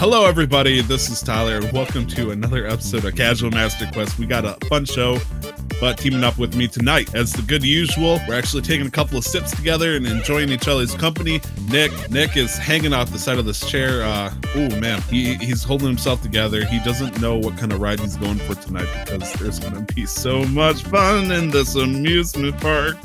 Hello, everybody. This is Tyler, and welcome to another episode of Casual Master Quest. We got a fun show, but teaming up with me tonight, as the good usual, we're actually taking a couple of sips together and enjoying each other's company. Nick, Nick is hanging off the side of this chair. Uh, oh man, he, he's holding himself together. He doesn't know what kind of ride he's going for tonight because there's going to be so much fun in this amusement park.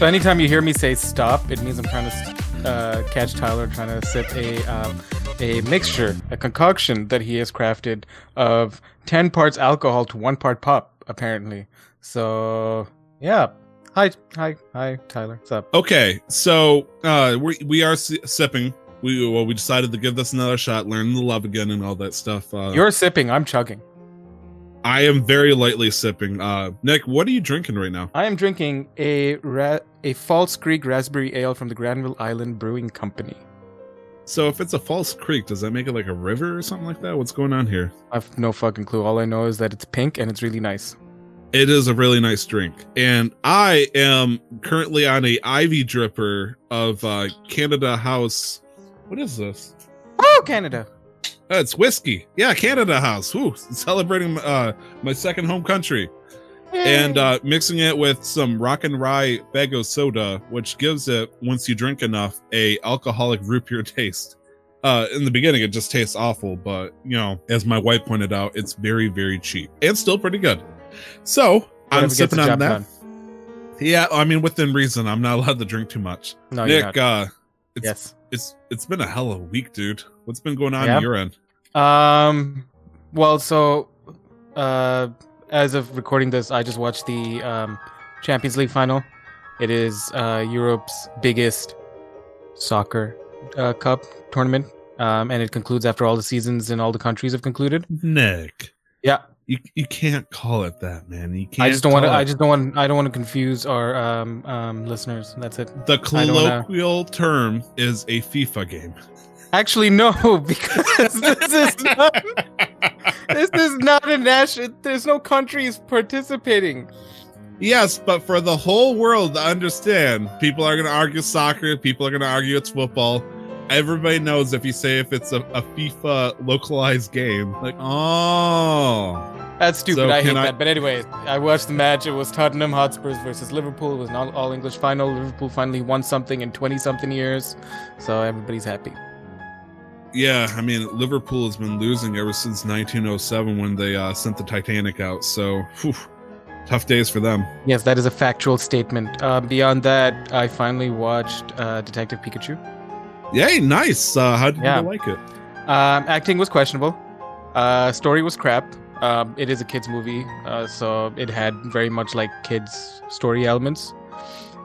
So anytime you hear me say stop, it means I'm trying to uh, catch Tyler trying to sip a um, a mixture, a concoction that he has crafted of ten parts alcohol to one part pop, apparently. So yeah. Hi, hi, hi, Tyler. What's up? Okay, so uh, we we are si- sipping. We well, we decided to give this another shot, learn the love again, and all that stuff. Uh, You're sipping. I'm chugging. I am very lightly sipping. Uh, Nick, what are you drinking right now? I am drinking a ra- a False Creek Raspberry Ale from the Granville Island Brewing Company. So if it's a false creek, does that make it like a river or something like that? What's going on here? I've no fucking clue. All I know is that it's pink and it's really nice. It is a really nice drink, and I am currently on a Ivy dripper of uh, Canada House. What is this? Oh, Canada. Uh, it's whiskey. Yeah, Canada House. Woo, celebrating uh, my second home country. and uh, mixing it with some rock and rye Faygo soda, which gives it, once you drink enough, a alcoholic root beer taste. Uh, in the beginning, it just tastes awful, but you know, as my wife pointed out, it's very, very cheap and still pretty good. So I'm sipping on that. done. Yeah, I mean, within reason, I'm not allowed to drink too much. No, you're Nick, not. uh, it's yes. It's it's been a hell of a week, dude. What's been going on Yeah. your end? Um. Well, so, uh, as of recording this, I just watched the um, Champions League final. It is uh, Europe's biggest soccer uh, cup tournament, um, and it concludes after all the seasons in all the countries have concluded. Nick, Yeah, you you can't call it that, man. You can't. I just don't want to. I just don't want. I don't want to confuse our um, um, listeners. That's it. The don't wanna- colloquial term is a FIFA game. Actually, no, because this is not. This is not a national. There's no countries participating. Yes, but for the whole world to understand, people are going to argue soccer, people are going to argue it's football. Everybody knows if you say if it's a, a FIFA localized game, like, oh. That's stupid. So I hate I- that. But anyway, I watched the match. It was Tottenham Hotspurs versus Liverpool. It was an all, English final. Liverpool finally won something in 20 something years. So everybody's happy. Yeah, I mean, Liverpool has been losing ever since 1907 when they uh, sent the Titanic out. So, whew, tough days for them. Yes, that is a factual statement. Uh, beyond that, I finally watched uh, Detective Pikachu. Yay, nice. Uh, how did Yeah. you like it? Um, acting was questionable. Uh, story was crap. Um, it is a kids movie, uh, so it had very much like kids story elements.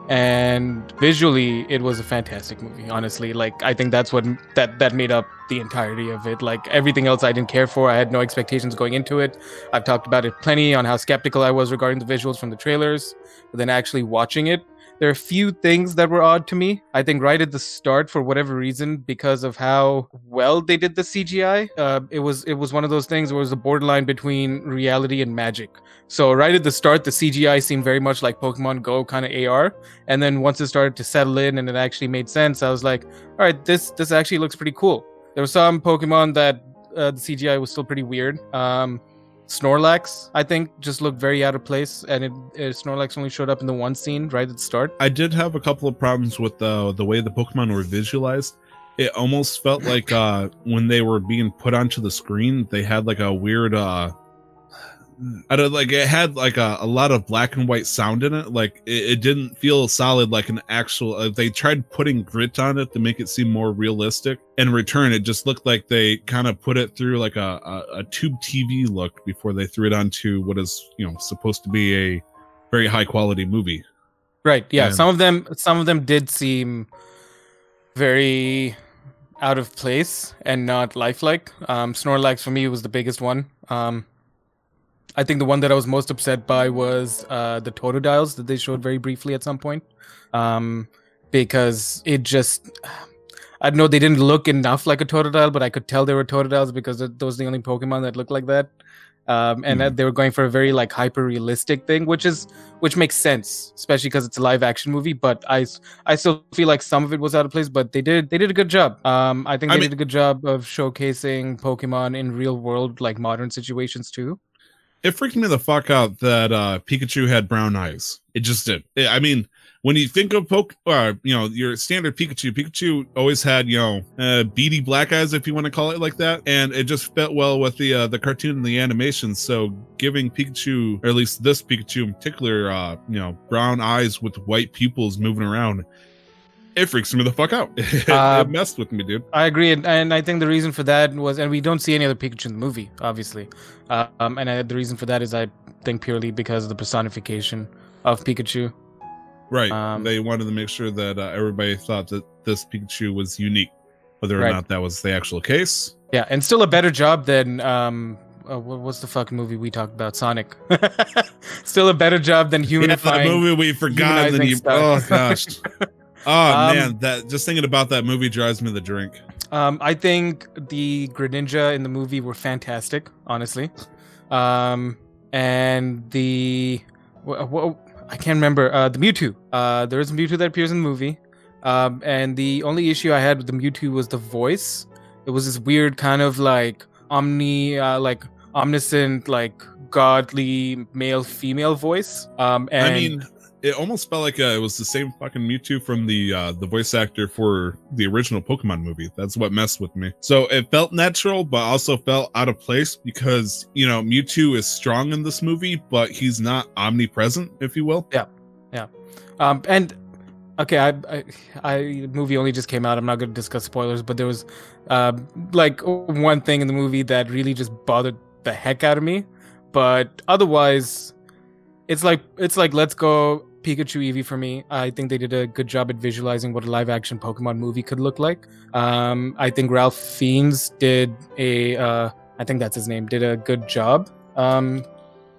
And visually, it was a fantastic movie. Honestly, like I think that's what that that made up the entirety of it. Like everything else, I didn't care for. I had no expectations going into it. I've talked about it plenty on how skeptical I was regarding the visuals from the trailers. But then actually watching it, there are a few things that were odd to me. I think right at the start, for whatever reason, because of how well they did the CGI, uh, it was it was one of those things where it was a borderline between reality and magic. So right at the start, the CGI seemed very much like Pokemon Go kind of AR, and then once it started to settle in and it actually made sense, I was like, all right, this this actually looks pretty cool. There were some Pokemon that uh, the CGI was still pretty weird. Um, Snorlax, I think, just looked very out of place, and it, uh, Snorlax only showed up in the one scene right at the start. I did have a couple of problems with the the way the Pokemon were visualized. It almost felt like uh when they were being put onto the screen, they had like a weird uh I don't like it had like a, a lot of black and white sound in it. Like it, it didn't feel solid like an actual uh, they tried putting grit on it to make it seem more realistic. In return, it just looked like they kind of put it through like a, a, a tube TV look before they threw it onto what is, you know, supposed to be a very high quality movie. Right. Yeah. Yeah. Some of them, some of them did seem very out of place and not lifelike. Um, Snorlax for me was the biggest one. Um, I think the one that I was most upset by was uh, the Totodiles that they showed very briefly at some point, um, because it just. I know they didn't look enough like a Totodile, but I could tell they were Totodiles because th- those are the only Pokemon that look like that. um, and that they were going for a very like hyper realistic thing, which is which makes sense, especially because it's a live action movie. But I I still feel like some of it was out of place, but they did they did a good job. Um, I think I they mean- did a good job of showcasing Pokemon in real world like modern situations too. It freaked me the fuck out that uh Pikachu had brown eyes. It just did. I- I mean, when you think of poke, uh, you know, your standard Pikachu, Pikachu always had, you know, uh, beady black eyes, if you want to call it like that, and it just fit well with the uh, the cartoon and the animation. So giving Pikachu, or at least this Pikachu in particular, uh, you know, brown eyes with white pupils moving around, it freaks me the fuck out. it, Uh, it messed with me, dude. I agree, and, and I think the reason for that was, and we don't see any other Pikachu in the movie, obviously. Uh, um, and I, the reason for that is, I think purely because of the personification of Pikachu. Right. um, they wanted to make sure that uh, everybody thought that this Pikachu was unique, whether or Right. not that was the actual case. Yeah, and still a better job than um, uh, what, what's the fucking movie we talked about? Sonic. still a better job than humanifying. Yeah, the movie we forgot. And you, oh gosh. Oh Um, man, that just thinking about that movie drives me the drink. Um, I think the Greninja in the movie were fantastic, honestly. Um, and the wha- I can't remember uh, the Mewtwo. Uh, there is a Mewtwo that appears in the movie. Um, and the only issue I had with the Mewtwo was the voice. It was this weird kind of like omni, uh, like omniscient, like godly male female voice. Um, and I mean, it almost felt like uh, it was the same fucking Mewtwo from the uh, the voice actor for the original Pokemon movie. That's what messed with me. So it felt natural, but also felt out of place because you know Mewtwo is strong in this movie, but he's not omnipresent, if you will. Yeah, yeah, um, and okay, I, I, I, movie only just came out. I'm not going to discuss spoilers, but there was, um, like one thing in the movie that really just bothered the heck out of me. But otherwise, it's like it's like let's go Pikachu Eevee for me. I think they did a good job at visualizing what a live action Pokemon movie could look like. Um, I think Ralph Fiennes did a, uh, I think that's his name, did a good job. Um,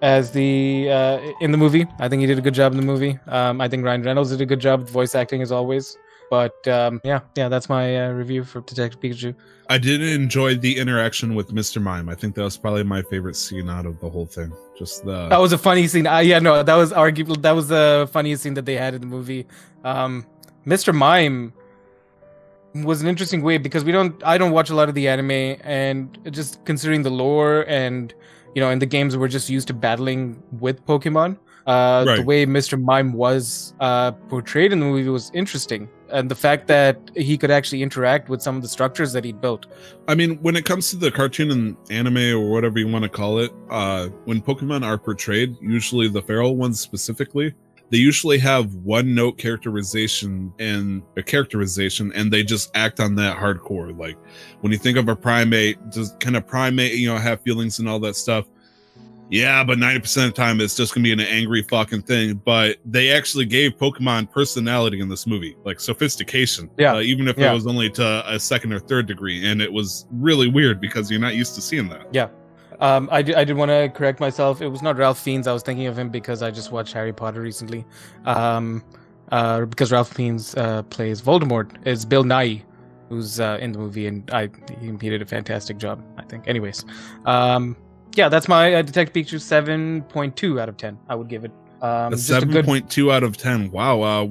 as the uh, in the movie. I think he did a good job in the movie. Um, I think Ryan Reynolds did a good job voice acting as always. But um, yeah, yeah, that's my uh, review for Detective Pikachu. I did enjoy the interaction with Mr. Mime. I think that was probably my favorite scene out of the whole thing. Just the That was a funny scene. Uh, yeah, no, that was arguably that was the funniest scene that they had in the movie. Um, Mr. Mime was an interesting way because we don't I don't watch a lot of the anime and just considering the lore and you know in the games we're just used to battling with Pokemon. Uh, The way Mr. Mime was uh, portrayed in the movie was interesting, and the fact that he could actually interact with some of the structures that he built. I mean, when it comes to the cartoon and anime or whatever you want to call it, uh, when Pokemon are portrayed, usually the feral ones specifically, they usually have one note characterization and a characterization, and they just act on that hardcore. Like when you think of a primate, just kind of primate, you know, have feelings and all that stuff. Yeah, but 90% of the time it's just gonna be an angry fucking thing. But they actually gave Pokemon personality in this movie, like sophistication. Yeah. Uh, even if Yeah. it was only to a second or third degree. And it was really weird because you're not used to seeing that. Yeah. Um, I did, I did want to correct myself. It was not Ralph Fiennes. I was thinking of him because I just watched Harry Potter recently. Um, uh, because Ralph Fiennes uh, plays Voldemort. It's Bill Nighy, who's uh, in the movie, and I he, he did a fantastic job. I think. Anyways, um, yeah, that's my uh, Detective Pikachu seven point two out of ten. I would give it. Um, a good 7.2 out of 10. Wow. Uh,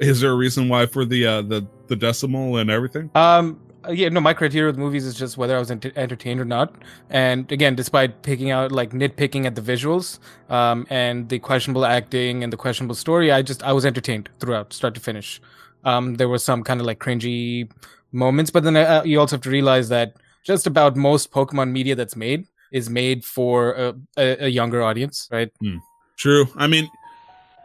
is there a reason why for the uh, the the decimal and everything? Um, uh, yeah, no, my criteria with movies is just whether I was ent- entertained or not. And again, despite picking out like nitpicking at the visuals, um, and the questionable acting and the questionable story, I just I was entertained throughout, start to finish. Um, there were some kind of like cringy moments, but then uh, you also have to realize that just about most Pokemon media that's made is made for a, a, a younger audience, right? Hmm. True. I mean,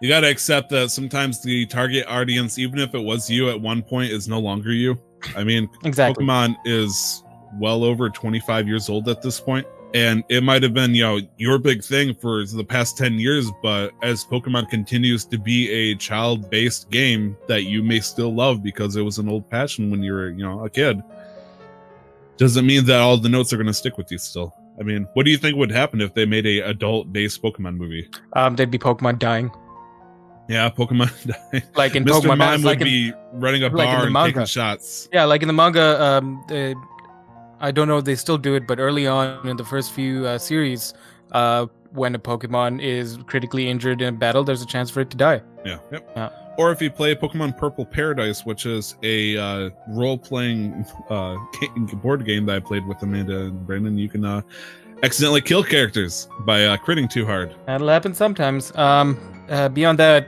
you got to accept that sometimes the target audience, even if it was you at one point, is no longer you. I mean, Exactly. Pokemon is well over 25 years old at this point, and it might have been, you know, your big thing for the past 10 years, but as Pokemon continues to be a child-based game that you may still love because it was an old passion when you were, you know, a kid, doesn't mean that all the notes are going to stick with you still. I mean, what do you think would happen if they made a adult-based Pokemon movie? Um, there'd be Pokemon dying, Yeah, Pokemon. Dying. Like in Mr. Pokemon. Mime would like in- be running a like bar and manga. taking shots. Yeah, like in the manga, um, uh, I don't know if they still do it, but early on in the first few uh, series, uh, when a Pokemon is critically injured in a battle, there's a chance for it to die. Yeah. Yep. Yeah. Or if you play Pokemon Purple Paradise, which is a uh, role-playing uh, board game that I played with Amanda and Brandon, you can uh, accidentally kill characters by uh, critting too hard. That'll happen sometimes. Um, uh, beyond that,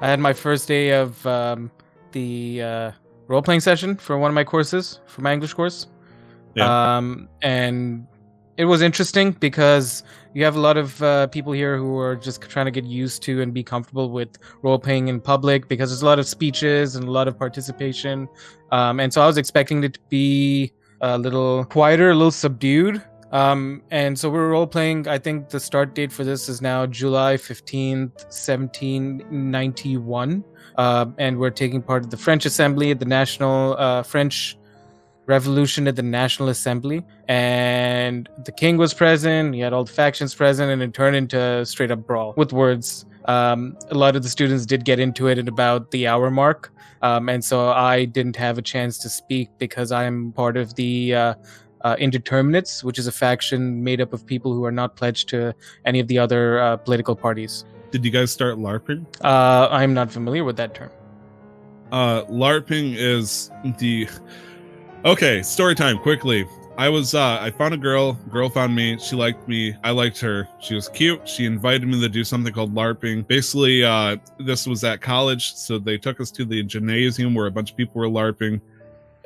I had my first day of um, the uh, role playing session for one of my courses for my English course. Yeah. Um, and it was interesting because you have a lot of uh, people here who are just trying to get used to and be comfortable with role playing in public because there's a lot of speeches and a lot of participation. Um, and so I was expecting it to be a little quieter, a little subdued. Um, and so we're role playing. I think the start date for this is now July 15th, 1791. Uh, and we're taking part of the French Assembly at the National uh, French Revolution at the National Assembly. And the king was present, you had all the factions present, and it turned into straight up brawl with words. Um, a lot of the students did get into it at about the hour mark. Um, and so I didn't have a chance to speak because I'm part of the uh, uh, Indeterminates, which is a faction made up of people who are not pledged to any of the other uh, political parties. Did you guys start LARPing? Uh, I'm not familiar with that term. Uh, LARPing is the okay. Story time, quickly. I was uh, I found a girl. Girl found me. She liked me. I liked her. She was cute. She invited me to do something called LARPing. Basically, uh, this was at college, so they took us to the gymnasium where a bunch of people were LARPing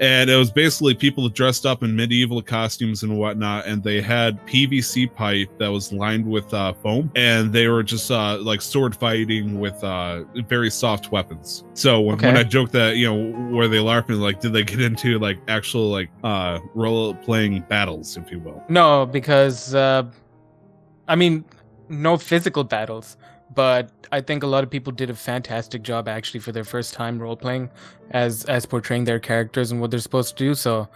and it was basically people dressed up in medieval costumes and whatnot and they had pvc pipe that was lined with uh, foam and they were just uh, like sword fighting with uh, very soft weapons. So when, when i joked that you know were they larping like did they get into like actual like uh role playing battles if you will? No, because uh, I mean, no physical battles, but I think a lot of people did a fantastic job actually for their first time role playing as as portraying their characters and what they're supposed to do. So,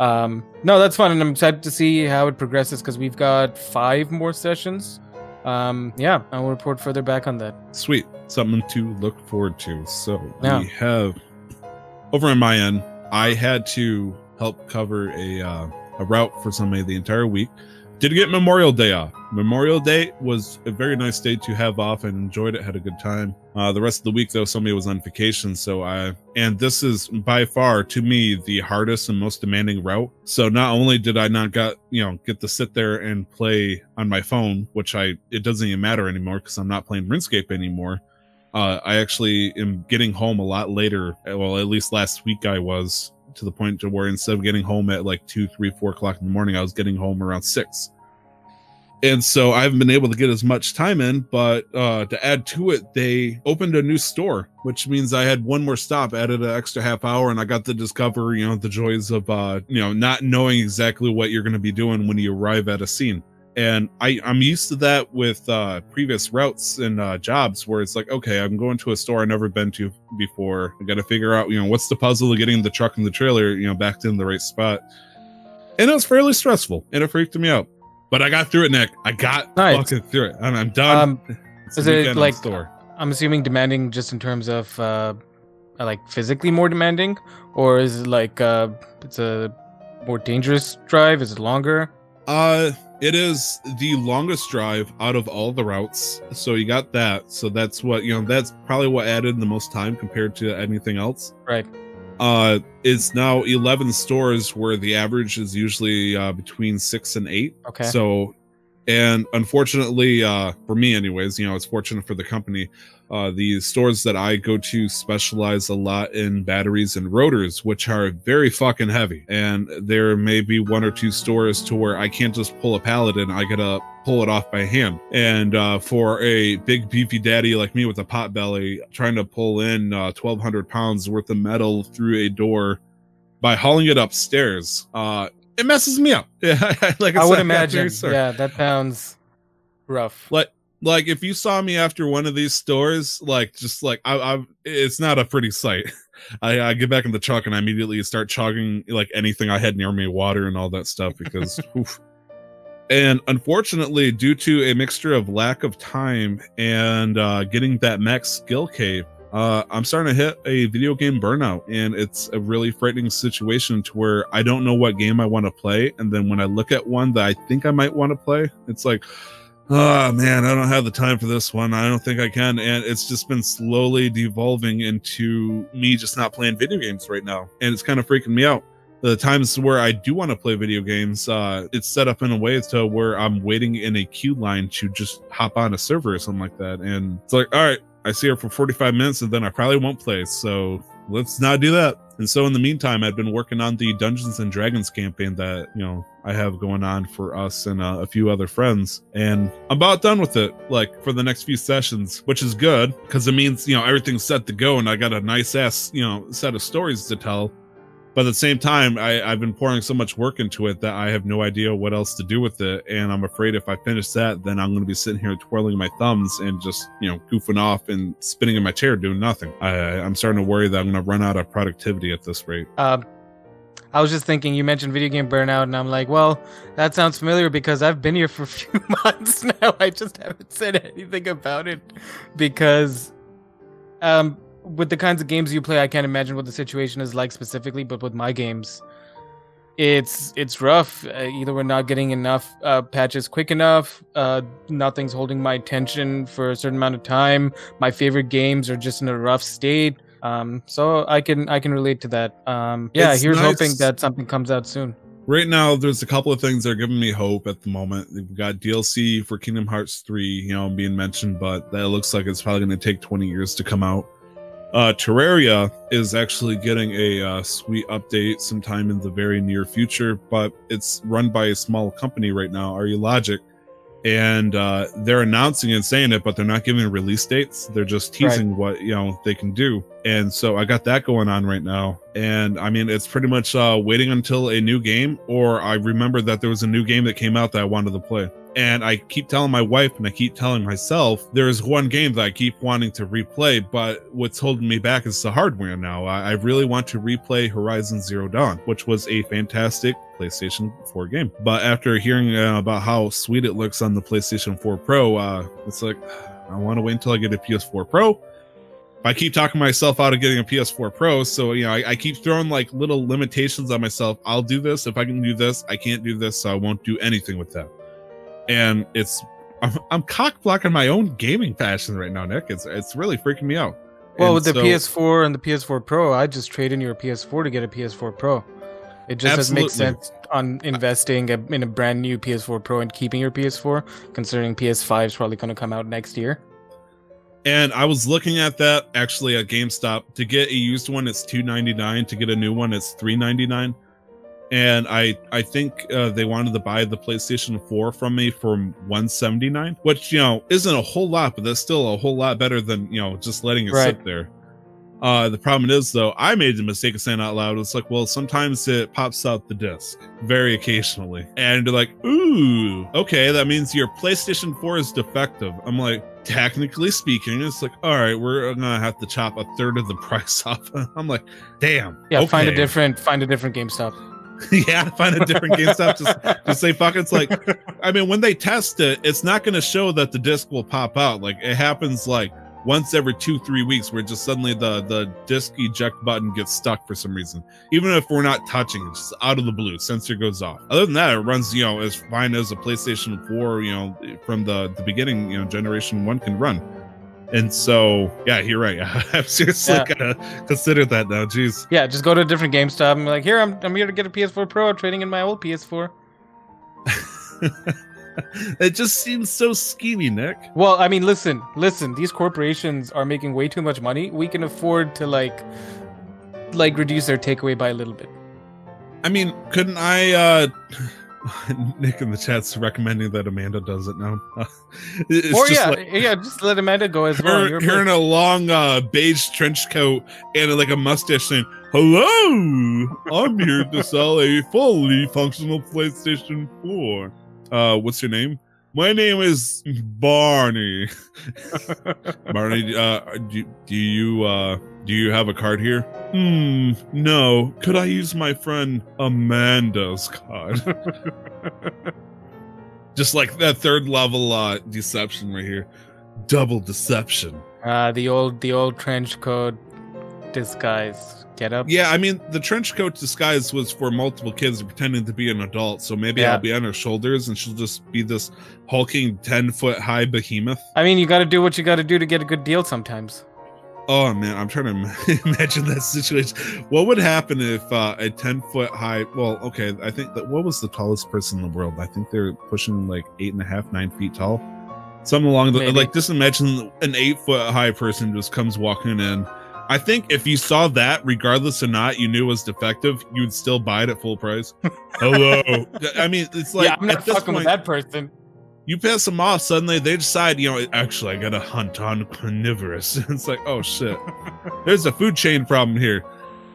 um, no, that's fun, and I'm excited to see how it progresses because we've got five more sessions. Um, yeah, I will report further back on that. sweet something to look forward to so Yeah. we have over on my end i had to help cover a uh, a route for somebody the entire week did get memorial day off memorial day was a very nice day to have off and enjoyed it had a good time uh, the rest of the week though somebody was on vacation so i and this is by far to me the hardest and most demanding route so not only did i not got you know get to sit there and play on my phone which i it doesn't even matter anymore because i'm not playing runescape anymore uh, I actually am getting home a lot later. Well, at least last week I was to the point to where instead of getting home at like two, three, four o'clock in the morning, I was getting home around six. And so I haven't been able to get as much time in, but uh, to add to it, they opened a new store, which means I had one more stop, added an extra half hour, and I got to discover, you know, the joys of, uh, you know, not knowing exactly what you're going to be doing when you arrive at a scene and I, I'm used to that with uh, previous routes and uh, jobs where it's like, okay, I'm going to a store I've never been to before. I got to figure out, you know, what's the puzzle of getting the truck and the trailer, you know, backed in the right spot. And it was fairly stressful, and it freaked me out. But I got through it, Nick. I got Nice. fucking through it. I'm, I'm done. Um, is it like- store? I'm assuming demanding just in terms of uh, like physically more demanding, or is it like uh, it's a more dangerous drive? Is it longer? Uh, it is the longest drive out of all the routes. So you got that. So that's what you know. That's probably what added the most time compared to anything else. Right. Uh, it's now eleven stores where the average is usually uh, between six and eight. Okay. So, and unfortunately, uh, for me, anyways, you know, it's fortunate for the company. Uh, the stores that I go to specialize a lot in batteries and rotors, which are very fucking heavy. And there may be one or two stores to where I can't just pull a pallet in; I gotta pull it off by hand. And uh, for a big beefy daddy like me with a pot belly, trying to pull in uh, 1,200 pounds worth of metal through a door by hauling it upstairs, uh, it messes me up. Yeah, like I said, would imagine. Yeah, that sounds rough. Like, like if you saw me after one of these stores, like just like I, I it's not a pretty sight. I, I get back in the truck and I immediately start chugging like anything I had near me, water and all that stuff because. oof. And unfortunately, due to a mixture of lack of time and uh, getting that max skill cape, uh, I'm starting to hit a video game burnout, and it's a really frightening situation to where I don't know what game I want to play, and then when I look at one that I think I might want to play, it's like, oh man, I don't have the time for this one. I don't think I can, and it's just been slowly devolving into me just not playing video games right now, and it's kind of freaking me out the times where I do want to play video games, uh, it's set up in a way to where I'm waiting in a queue line to just hop on a server or something like that. And it's like, all right, I see her for 45 minutes and then I probably won't play. So let's not do that. And so in the meantime, I've been working on the Dungeons and Dragons campaign that, you know, I have going on for us and uh, a few other friends. And I'm about done with it, like for the next few sessions, which is good because it means, you know, everything's set to go and I got a nice ass, you know, set of stories to tell but at the same time I, i've been pouring so much work into it that i have no idea what else to do with it. And i'm afraid if i finish that then i'm going to be sitting here twirling my thumbs and just you know goofing off and spinning in my chair doing nothing. I, i'm starting to worry that i'm going to run out of productivity at this rate. Uh, I was just thinking, you mentioned video game burnout, and I'm like, well, that sounds familiar because I've been here for a few months now. I just haven't said anything about it because um, with the kinds of games you play, I can't imagine what the situation is like specifically. But with my games, it's it's rough. Uh, either we're not getting enough uh, patches quick enough, uh, nothing's holding my attention for a certain amount of time. My favorite games are just in a rough state. Um, so I can I can relate to that. Um, yeah, it's here's nice. hoping that something comes out soon. Right now, there's a couple of things that are giving me hope at the moment. We've got DLC for Kingdom Hearts 3, you know, being mentioned, but that looks like it's probably going to take 20 years to come out. Uh, Terraria is actually getting a uh, sweet update sometime in the very near future, but it's run by a small company right now, Re-Logic, and uh, they're announcing and saying it, but they're not giving release dates. They're just teasing right. what you know they can do, and so I got that going on right now. And I mean, it's pretty much uh, waiting until a new game, or I remember that there was a new game that came out that I wanted to play. And I keep telling my wife and I keep telling myself there's one game that I keep wanting to replay, but what's holding me back is the hardware now. I, I really want to replay Horizon Zero Dawn, which was a fantastic PlayStation 4 game. But after hearing uh, about how sweet it looks on the PlayStation 4 Pro, uh, it's like, I want to wait until I get a PS4 Pro. I keep talking myself out of getting a PS4 Pro, so you know I, I, keep throwing like little limitations on myself. I'll do this if I can do this. I can't do this, so I won't do anything with that and it's I'm, I'm cock blocking my own gaming passion right now, Nick. It's it's really freaking me out. Well, and with the so, PS4 and the PS4 Pro, I just trade in your PS4 to get a PS4 Pro. It just doesn't make sense on investing in a brand new PS4 Pro and keeping your PS4, considering PS5 is probably going to come out next year. And I was looking at that actually at GameStop to get a used one. It's two ninety nine. To get a new one, it's three ninety nine and I I think uh, they wanted to buy the PlayStation 4 from me for 179, which you know isn't a whole lot, but that's still a whole lot better than you know just letting it right. sit there. Uh, the problem is though, I made the mistake of saying out loud. It's like, well, sometimes it pops out the disc, very occasionally, and they're like, ooh, okay, that means your PlayStation 4 is defective. I'm like, technically speaking, it's like, all right, we're gonna have to chop a third of the price off. I'm like, damn. Yeah, okay. find a different, find a different GameStop. yeah, find a different GameStop. Just, just say fuck. It's like, I mean, when they test it, it's not going to show that the disc will pop out. Like it happens like once every two, three weeks, where just suddenly the the disc eject button gets stuck for some reason. Even if we're not touching it, just out of the blue, sensor goes off. Other than that, it runs, you know, as fine as a PlayStation 4, you know, from the the beginning, you know, generation one can run. And so, yeah, you're right. I'm seriously yeah. gonna consider that now. Jeez. Yeah, just go to a different GameStop and be like, here, I'm, I'm here to get a PS4 Pro, trading in my old PS4. it just seems so schemy, Nick. Well, I mean, listen, listen. These corporations are making way too much money. We can afford to like, like reduce their takeaway by a little bit. I mean, couldn't I? uh Nick in the chat's recommending that Amanda does it now. it's or yeah, like, yeah, just let Amanda go as well. Her, her in a long uh, beige trench coat and like a mustache saying, "Hello, I'm here to sell a fully functional PlayStation 4." Uh, what's your name? My name is Barney. Barney, uh, do, do you uh, do you have a card here? Hmm, no. Could I use my friend Amanda's card? Just like that third level uh, deception right here. Double deception. Uh, the old the old trench coat disguise get up. Yeah, I mean the trench coat disguise was for multiple kids pretending to be an adult, so maybe Yeah. I'll be on her shoulders and she'll just be this hulking ten foot high behemoth. I mean, you got to do what you got to do to get a good deal sometimes. Oh man, I'm trying to imagine that situation. What would happen if uh, a 10 foot high? Well, okay, I think that what was the tallest person in the world? I think they're pushing like eight and a half, nine feet tall, something along the Maybe. like. Just imagine an eight foot high person just comes walking in. I think if you saw that, regardless or not, you knew it was defective, you would still buy it at full price. Hello. I mean, it's like yeah, I'm not fucking with that person. you piss them off suddenly they decide you know actually i gotta hunt on carnivorous it's like oh shit there's a food chain problem here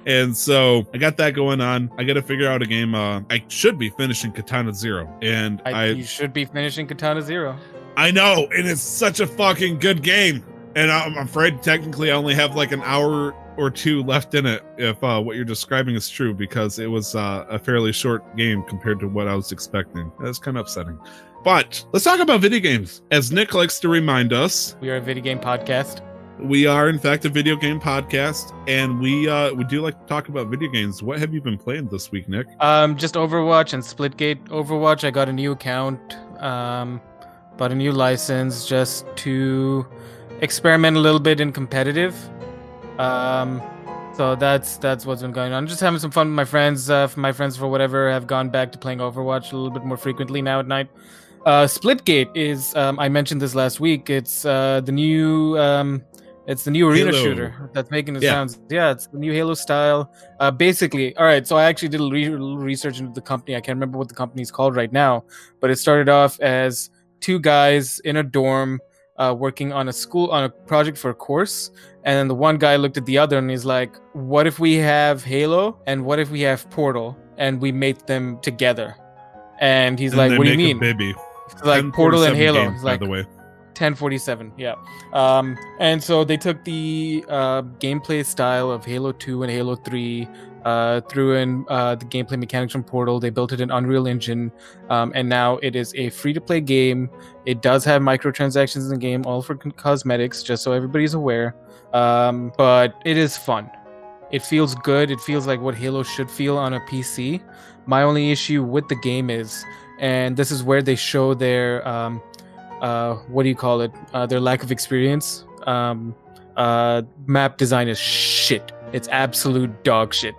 and so i got that going on i gotta figure out a game uh i should be finishing katana zero and I, i you should be finishing Katana Zero. i know and it's such a fucking good game and i'm afraid technically i only have like an hour or two left in it if uh, what you're describing is true because it was uh, a fairly short game compared to what i was expecting that's kind of upsetting but let's talk about video games as nick likes to remind us We are a video game podcast. we are in fact a video game podcast and we uh we do like to talk about video games what have you been playing this week nick Um, just Overwatch and Splitgate. Overwatch, I got a new account. Um, bought a new license just to experiment a little bit in competitive. Um, so that's that's what's been going on. Just having some fun with my friends. Uh, my friends for whatever have gone back to playing Overwatch a little bit more frequently now at night. Uh, Splitgate is um, I mentioned this last week. It's uh, the new um, it's the new arena Halo. shooter that's making the Yeah. sounds. Yeah, it's the new Halo style. Uh, basically, all right. So I actually did a re- little research into the company. I can't remember what the company's called right now, but it started off as two guys in a dorm uh, working on a school on a project for a course, and then the one guy looked at the other and he's like, "What if we have Halo and what if we have Portal and we make them together?" And he's And like, "What do you mean?" baby It's like Portal and Halo. game, He's by like, the way 1047 yeah um and so they took the uh gameplay style of halo 2 and halo 3 uh threw in uh the gameplay mechanics from portal they built it in unreal engine um and now it is a free to play game it does have microtransactions in the game all for cosmetics just so everybody's aware um but it is fun it feels good it feels like what halo should feel on a pc my only issue with the game is and this is where they show their um uh, what do you call it? Uh, their lack of experience. Um, uh, map design is shit. It's absolute dog shit.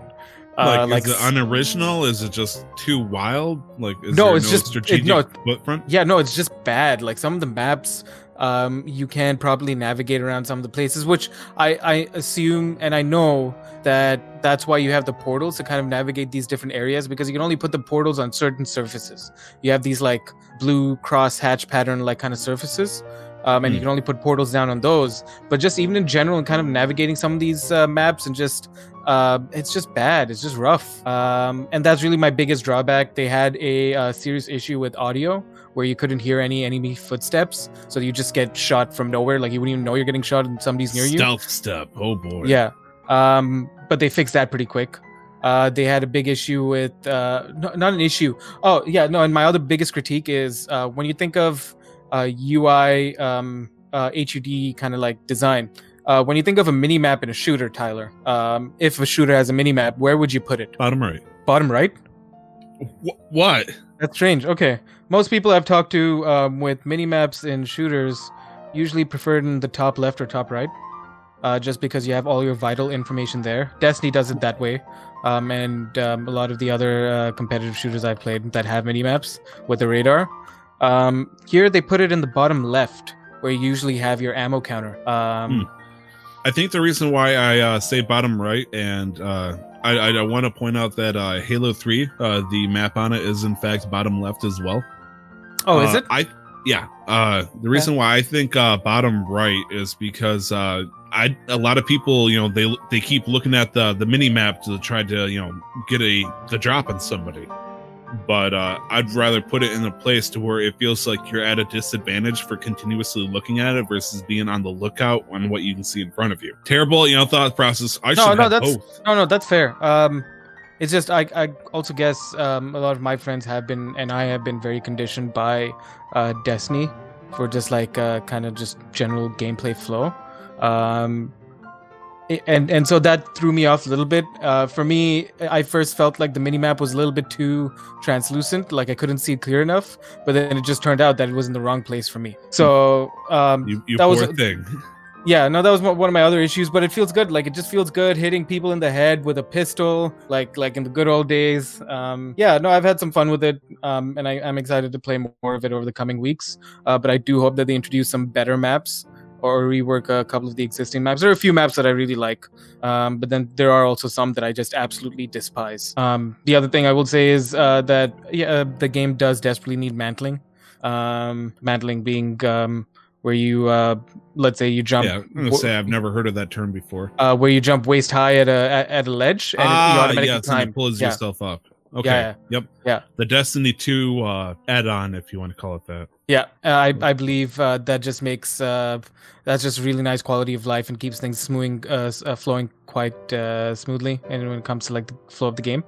Uh, like, is it unoriginal is it just too wild like is No, it's no just- it- no, footprint yeah, no, it's just bad. Like some of the maps, um, you can probably navigate around some of the places, which I, I assume and I know that that's why you have the portals to kind of navigate these different areas because you can only put the portals on certain surfaces. You have these like blue cross hatch pattern like kind of surfaces. Um, and you Hmm. can only put portals down on those. But just even in general, and kind of navigating some of these uh, maps and just uh, it's just bad. It's just rough. Um, and that's really my biggest drawback. They had a uh, serious issue with audio where you couldn't hear any enemy footsteps, so you just get shot from nowhere. Like you wouldn't even know you're getting shot and somebody's near you. stealth step oh boy Yeah. Um, but they fixed that pretty quick. Uh, they had a big issue with uh, no, not an issue. Oh yeah, no. And my other biggest critique is uh, when you think of uh, UI um, uh, HUD kind of like design. Uh, when you think of a mini map in a shooter, Tyler, um, if a shooter has a mini map, where would you put it? bottom right Bottom right? Wh- what That's strange. Okay. Most people I've talked to um, with mini maps in shooters usually prefer it in the top left or top right, uh, just because you have all your vital information there. Destiny does it that way, um, and um, a lot of the other uh, competitive shooters I've played that have mini maps with the radar. Um, here they put it in the bottom left, where you usually have your ammo counter. Um, I think the reason why I uh, say bottom right, and uh, I, I want to point out that uh, Halo Three, uh, the map on it is in fact bottom left as well. Oh, is Uh, it? I yeah. Uh, the reason why I think uh, bottom right is because uh, I a lot of people you know they they keep looking at the the mini map to try to you know get a the drop on somebody. But uh, I'd rather put it in a place to where it feels like you're at a disadvantage for continuously looking at it versus being on the lookout on what you can see in front of you. Terrible, you know, thought process. I No, should no, have that's- both. No, no, that's fair. Um, it's just I, I also guess um, a lot of my friends have been and I have been very conditioned by uh, Destiny for just like uh, kind of just general gameplay flow. Um, and and so that threw me off a little bit. Uh, for me, I first felt like the mini map was a little bit too translucent, like I couldn't see it clear enough. But then it just turned out that it was in the wrong place for me. So um, You, you that was a- thing. yeah, no, that was one one of my other issues. But it feels good. Like it just feels good hitting people in the head with a pistol, like like in the good old days. Um, yeah, no, I've had some fun with it, um, and I, I'm excited to play more of it over the coming weeks. Uh, but I do hope that they introduce some better maps or rework a couple of the existing maps. There are a few maps that I really like, um, but then there are also some that I just absolutely despise. Um, the other thing I will say is uh, that yeah, uh, the game does desperately need mantling. Um, mantling being um, where you uh, let's say you jump Yeah, I'm gonna say I've never heard of that term before. uh, where you jump waist high at a at, a ledge and it, you ah, automatically yeah, climb. pulls yeah. yourself up. Okay. yeah. Yep. Yeah. The Destiny 2 uh, add-on, if you want to call it that. Yeah, uh, I I believe uh, that just makes uh, that's just really nice quality of life and keeps things smoothing uh, uh, flowing quite uh, smoothly. And when it comes to like the flow of the game,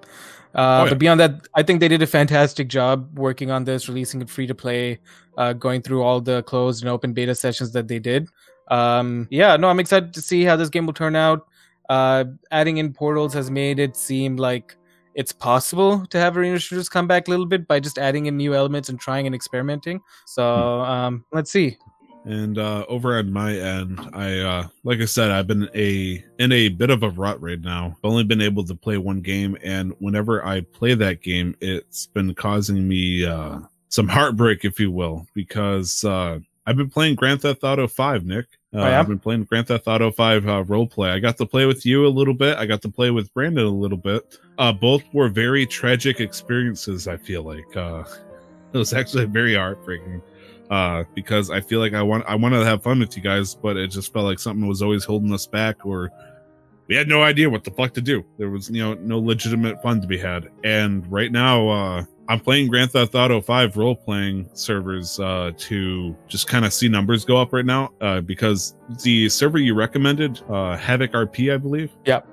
uh, Oh, yeah. but beyond that, I think they did a fantastic job working on this, releasing it free to play, uh, going through all the closed and open beta sessions that they did. Um, yeah, no, I'm excited to see how this game will turn out. Uh, adding in portals has made it seem like it's possible to have arena shooters come back a little bit by just adding in new elements and trying and experimenting. So um, let's see. And uh, over on my end, I uh, like I said, I've been a in a bit of a rut right now. I've only been able to play one game, and whenever I play that game, it's been causing me uh, some heartbreak, if you will, because uh, I've been playing Grand Theft Auto Five, Nick. Uh, Oh, yeah? I've been playing Grand Theft Auto Five uh, role play. I got to play with you a little bit. I got to play with Brandon a little bit. Uh, both were very tragic experiences. I feel like uh, it was actually very heartbreaking uh because i feel like i want i wanted to have fun with you guys but it just felt like something was always holding us back or we had no idea what the fuck to do. There was you know no legitimate fun to be had. And right now uh i'm playing grand theft auto 5 role playing servers uh to just kind of see numbers go up right now uh because the server you recommended uh havoc rp i believe? Yep.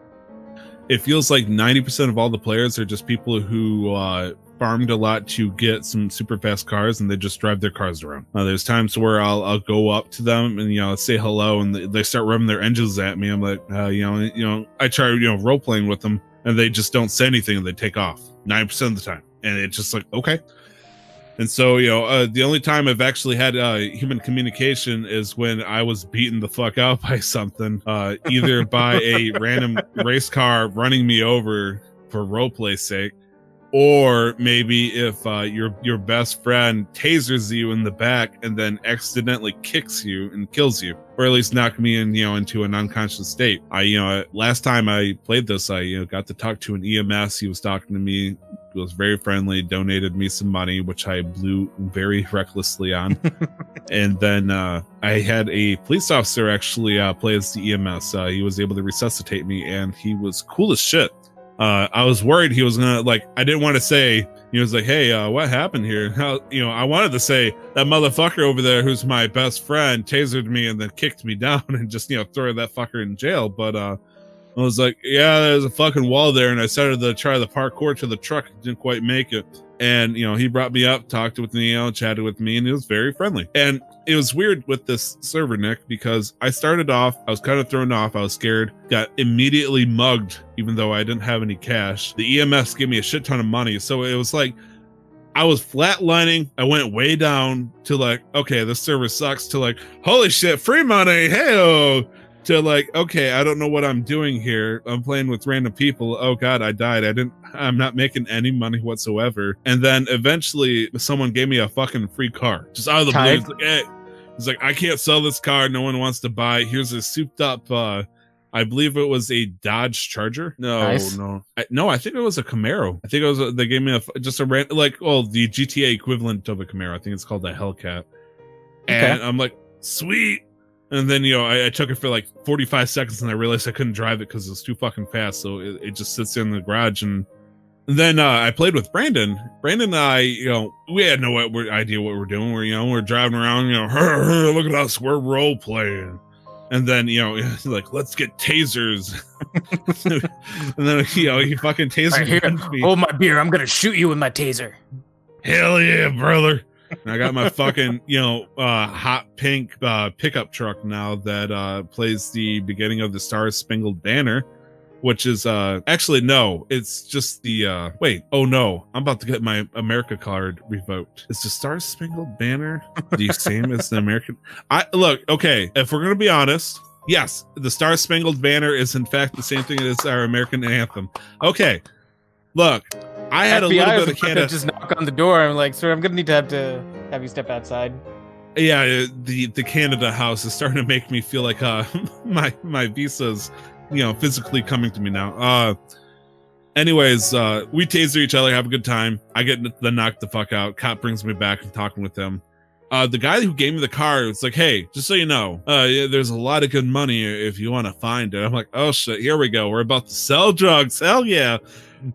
it feels like 90% of all the players are just people who uh farmed a lot to get some super fast cars and they just drive their cars around. Uh, there's times where I'll I'll go up to them and you know say hello and they- start revving their engines at me. I'm like, uh, you know, you know, I try you know role playing with them and they just don't say anything and they take off 9% of the time. And it's just like, okay. And so, you know, uh, the only time I've actually had uh, human communication is when I was beaten the fuck out by something, uh, either by a random race car running me over for roleplay's sake, or maybe if uh, your your best friend tasers you in the back and then accidentally kicks you and kills you, or at least knock me in, you know, into an unconscious state. I, you know, last time I played this, I you know got to talk to an EMS. He was talking to me, He was very friendly, donated me some money, which I blew very recklessly on. and then uh, I had a police officer actually uh, play as the EMS. Uh, he was able to resuscitate me, and he was cool as shit. Uh, I was worried he was gonna like. I didn't want to say. He was like, "Hey, uh, what happened here?" How, you know, I wanted to say that motherfucker over there, who's my best friend, tasered me and then kicked me down and just you know throw that fucker in jail. But uh, I was like, "Yeah, there's a fucking wall there," and I started to try the parkour to the truck. Didn't quite make it. And you know, he brought me up, talked with me, you know, chatted with me, and he was very friendly. And it was weird with this server, Nick, because I started off, I was kind of thrown off, I was scared, got immediately mugged, even though I didn't have any cash. The EMS gave me a shit ton of money, so it was like I was flatlining. I went way down to like, okay, this server sucks. To like, holy shit, free money, hey to like okay i don't know what i'm doing here i'm playing with random people oh god i died i didn't i'm not making any money whatsoever and then eventually someone gave me a fucking free car just out of the blue Tied? it's like, hey. it's like i can't sell this car no one wants to buy it. here's a souped up uh I believe it was a Dodge Charger. No, Nice. no, I, no. I think it was a Camaro. I think it was. A, they gave me a just a random like well the GTA equivalent of a Camaro. I think it's called the Hellcat. And I'm like, sweet. And then you know I, I took it for like 45 seconds and I realized I couldn't drive it because it was too fucking fast. So it, it just sits in the garage and. then uh, I played with Brandon. Brandon and I, you know, we had no idea what we're doing. We're, you know, we're driving around, you know, look at us, we're role playing. And then, you know, like, let's get tasers. and then, you know, he fucking tasered Right here. me. Hold my beer. I'm gonna shoot you with my taser. Hell yeah, brother. And I got my fucking, you know, uh, hot pink uh, pickup truck now that uh, plays the beginning of the Star Spangled Banner, which is uh, actually no, it's just the uh, wait. Oh no, I'm about to get my America card revoked. Is the Star Spangled Banner the same as the American? I look okay. If we're gonna be honest, yes, the Star Spangled Banner is in fact the same thing as our American anthem. Okay, look, I had FBI a little bit was of Canada. Just knock on the door. I'm like, sir, I'm gonna need to have to have you step outside. yeah uh, the the canada house is starting to make me feel like uh my my visa's you know physically coming to me now. Uh anyways uh we taser each other have a good time. I get the knocked the fuck out. Cop brings me back and talking with him. Uh the guy who gave me the car it's like hey just so you know uh yeah, there's a lot of good money if you want to find it. I'm like oh shit here we go. We're about to sell drugs. Hell yeah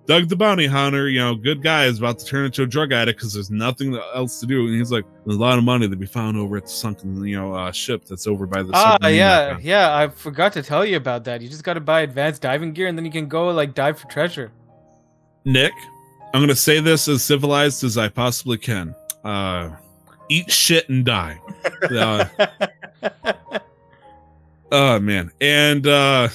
Doug the bounty hunter, you know, good guy is about to turn into a drug addict because there's nothing else to do. And he's like, there's a lot of money to be found over at the sunken, you know, uh, ship that's over by the. Ah, submarine yeah, yeah. I forgot to tell you about that. You just got to buy advanced diving gear, and then you can go like dive for treasure. Nick, I'm gonna say this as civilized as I possibly can. Uh, eat shit and die. Uh, oh man, and uh,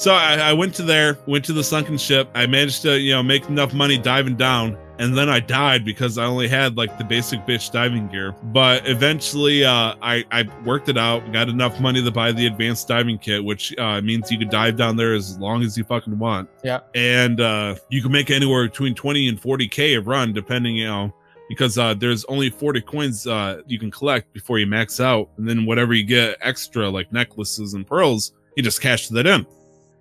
so I, I went to there, went to the sunken ship. I managed to, you know, make enough money diving down, and then I died because I only had like the basic bitch diving gear. But eventually, uh, I I worked it out, got enough money to buy the advanced diving kit, which uh, means you could dive down there as long as you fucking want. Yeah. and uh, you can make anywhere between twenty and forty k a run, depending, you know. Because uh, there's only 40 coins uh, you can collect before you max out, and then whatever you get extra, like necklaces and pearls, you just cash that in.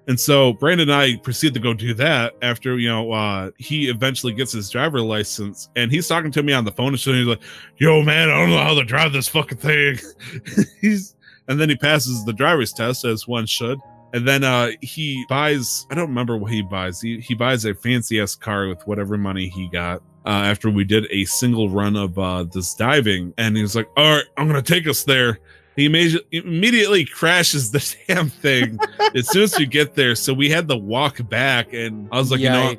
And so Brandon and I proceed to go do that after, you know, uh, he eventually gets his driver license and he's talking to me on the phone and he's like, yo, man, I don't know how to drive this fucking thing. he's, and then he passes the driver's test as one should. And then uh, he buys, I don't remember what he buys. He, he buys a fancy ass car with whatever money he got. Uh, after we did a single run of uh, this diving, and he was like, "All right, I'm gonna take us there." He immediately crashes the damn thing as soon as we get there. So we had to walk back, and I was like, you know.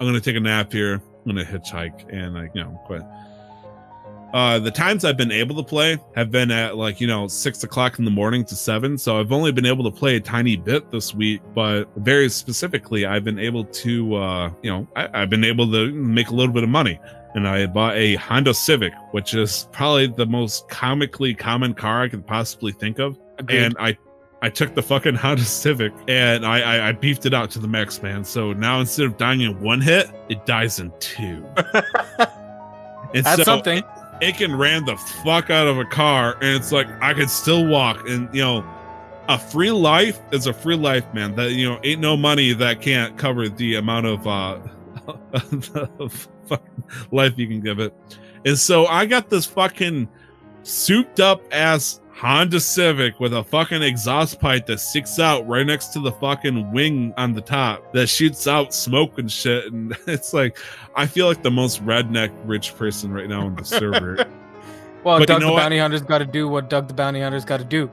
I'm gonna take a nap here. I'm gonna hitchhike, and I, you know, quit. Uh, the times I've been able to play have been at like you know six o'clock in the morning to seven. So I've only been able to play a tiny bit this week, but very specifically, I've been able to, uh, you know, I, I've been able to make a little bit of money. And I bought a Honda Civic, which is probably the most comically common car I could possibly think of Agreed. and I I took the fucking Honda Civic and I, I I beefed it out to the max, man. So now instead of dying in one hit, it dies in two. And That's so something. It, it can ram the fuck out of a car, and it's like I could still walk. And you know, a free life is a free life, man. That you know, ain't no money that can't cover the amount of uh of life you can give it. And so I got this fucking souped up ass Honda Civic with a fucking exhaust pipe that sticks out right next to the fucking wing on the top that shoots out smoke and shit. And it's like, I feel like the most redneck rich person right now on the server. Well, but you Doug know the what? Bounty Hunter's got to do what Doug the Bounty Hunter's got to do.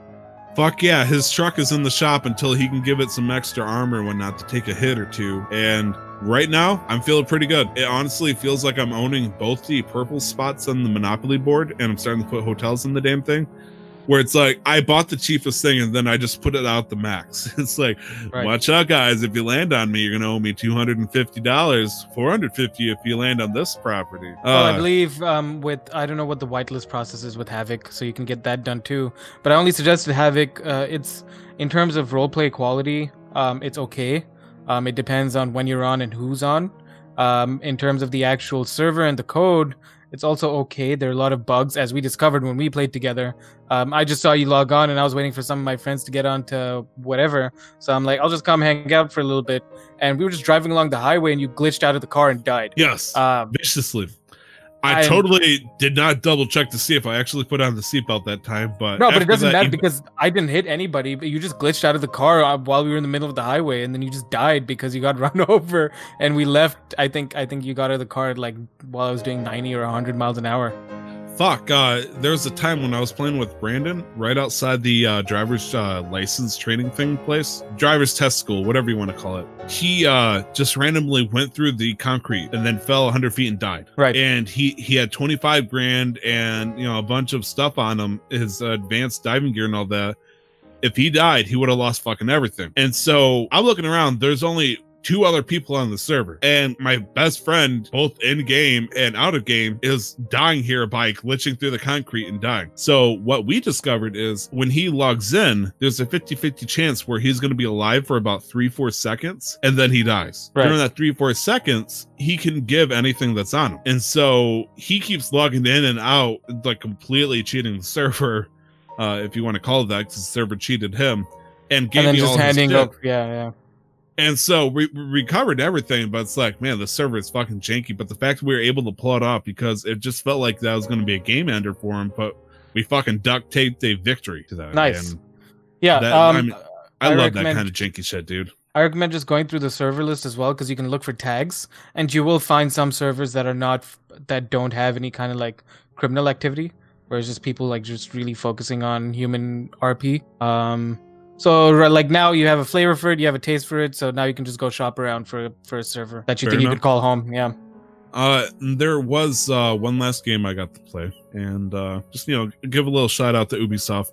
Fuck yeah, his truck is in the shop until he can give it some extra armor and whatnot to take a hit or two. And right now, I'm feeling pretty good. It honestly feels like I'm owning both the purple spots on the Monopoly board and I'm starting to put hotels in the damn thing. Where it's like I bought the cheapest thing and then I just put it out the max. It's like, Right. watch out, guys! If you land on me, you're gonna owe me two hundred and fifty dollars, four hundred fifty if you land on this property. Well, I Uh, believe um, with I don't know what the whitelist process is with Havoc, so you can get that done too. But I only suggested Havoc. Uh, it's in terms of roleplay quality, um, it's okay. Um, it depends on when you're on and who's on. Um, in terms of the actual server and the code, it's also okay. There are a lot of bugs, as we discovered when we played together. Um, I just saw you log on, and I was waiting for some of my friends to get on to whatever. So I'm like, I'll just come hang out for a little bit. And we were just driving along the highway, and you glitched out of the car and died. yes, Um, viciously. I, I am- totally did not double check to see if I actually put on the seatbelt that time, but No, but it doesn't matter because I didn't hit anybody. But you just glitched out of the car uh, while we were in the middle of the highway, and then you just died because you got run over. And we left. I think I think you got out of the car like while I was doing ninety or hundred miles an hour. Fuck. Uh, there was a time when I was playing with Brandon right outside the uh, driver's uh, license training thing place, driver's test school, whatever you want to call it. He uh, just randomly went through the concrete and then fell 100 feet and died. Right. And he he had 25 grand and you know a bunch of stuff on him, his advanced diving gear and all that. If he died, he would have lost fucking everything. And so I'm looking around. There's only two other people on the server. And my best friend, both in game and out of game, is dying here by glitching through the concrete and dying. So what we discovered is when he logs in, there's a 50-50 chance where he's going to be alive for about three, four seconds, and then he dies. Right. During that three, four seconds, he can give anything that's on him. And so he keeps logging in and out, like completely cheating the server. Uh, if you want to call it that, because the server cheated him, and gave and then me just all his handing up. Yeah, yeah. And so we, we recovered everything, but it's like, man, the server is fucking janky. But the fact we were able to pull it off because it just felt like that was going to be a game ender for him, but we fucking duct taped a victory to that. Nice. And Yeah. That- um, I mean, I, I love that kind of janky shit, dude. I recommend just going through the server list as well because you can look for tags, and you will find some servers that are not that don't have any kind of like criminal activity, where it's just people like just really focusing on human RP. Um, so like now you have a flavor for it, you have a taste for it, so now you can just go shop around for for a server that you Fair think you could call home. Yeah. Uh, there was uh, one last game I got to play, and uh, just you know, give a little shout out to Ubisoft.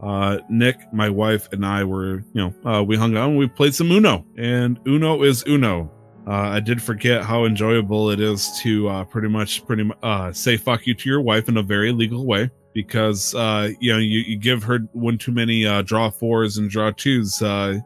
Uh, Nick, my wife, and I were, you know, uh, we hung out and we played some Uno, and Uno is Uno. Uh, I did forget how enjoyable it is to uh, pretty much, pretty uh, say fuck you to your wife in a very legal way because uh, you know you, you give her one too many uh, draw fours and draw twos, uh,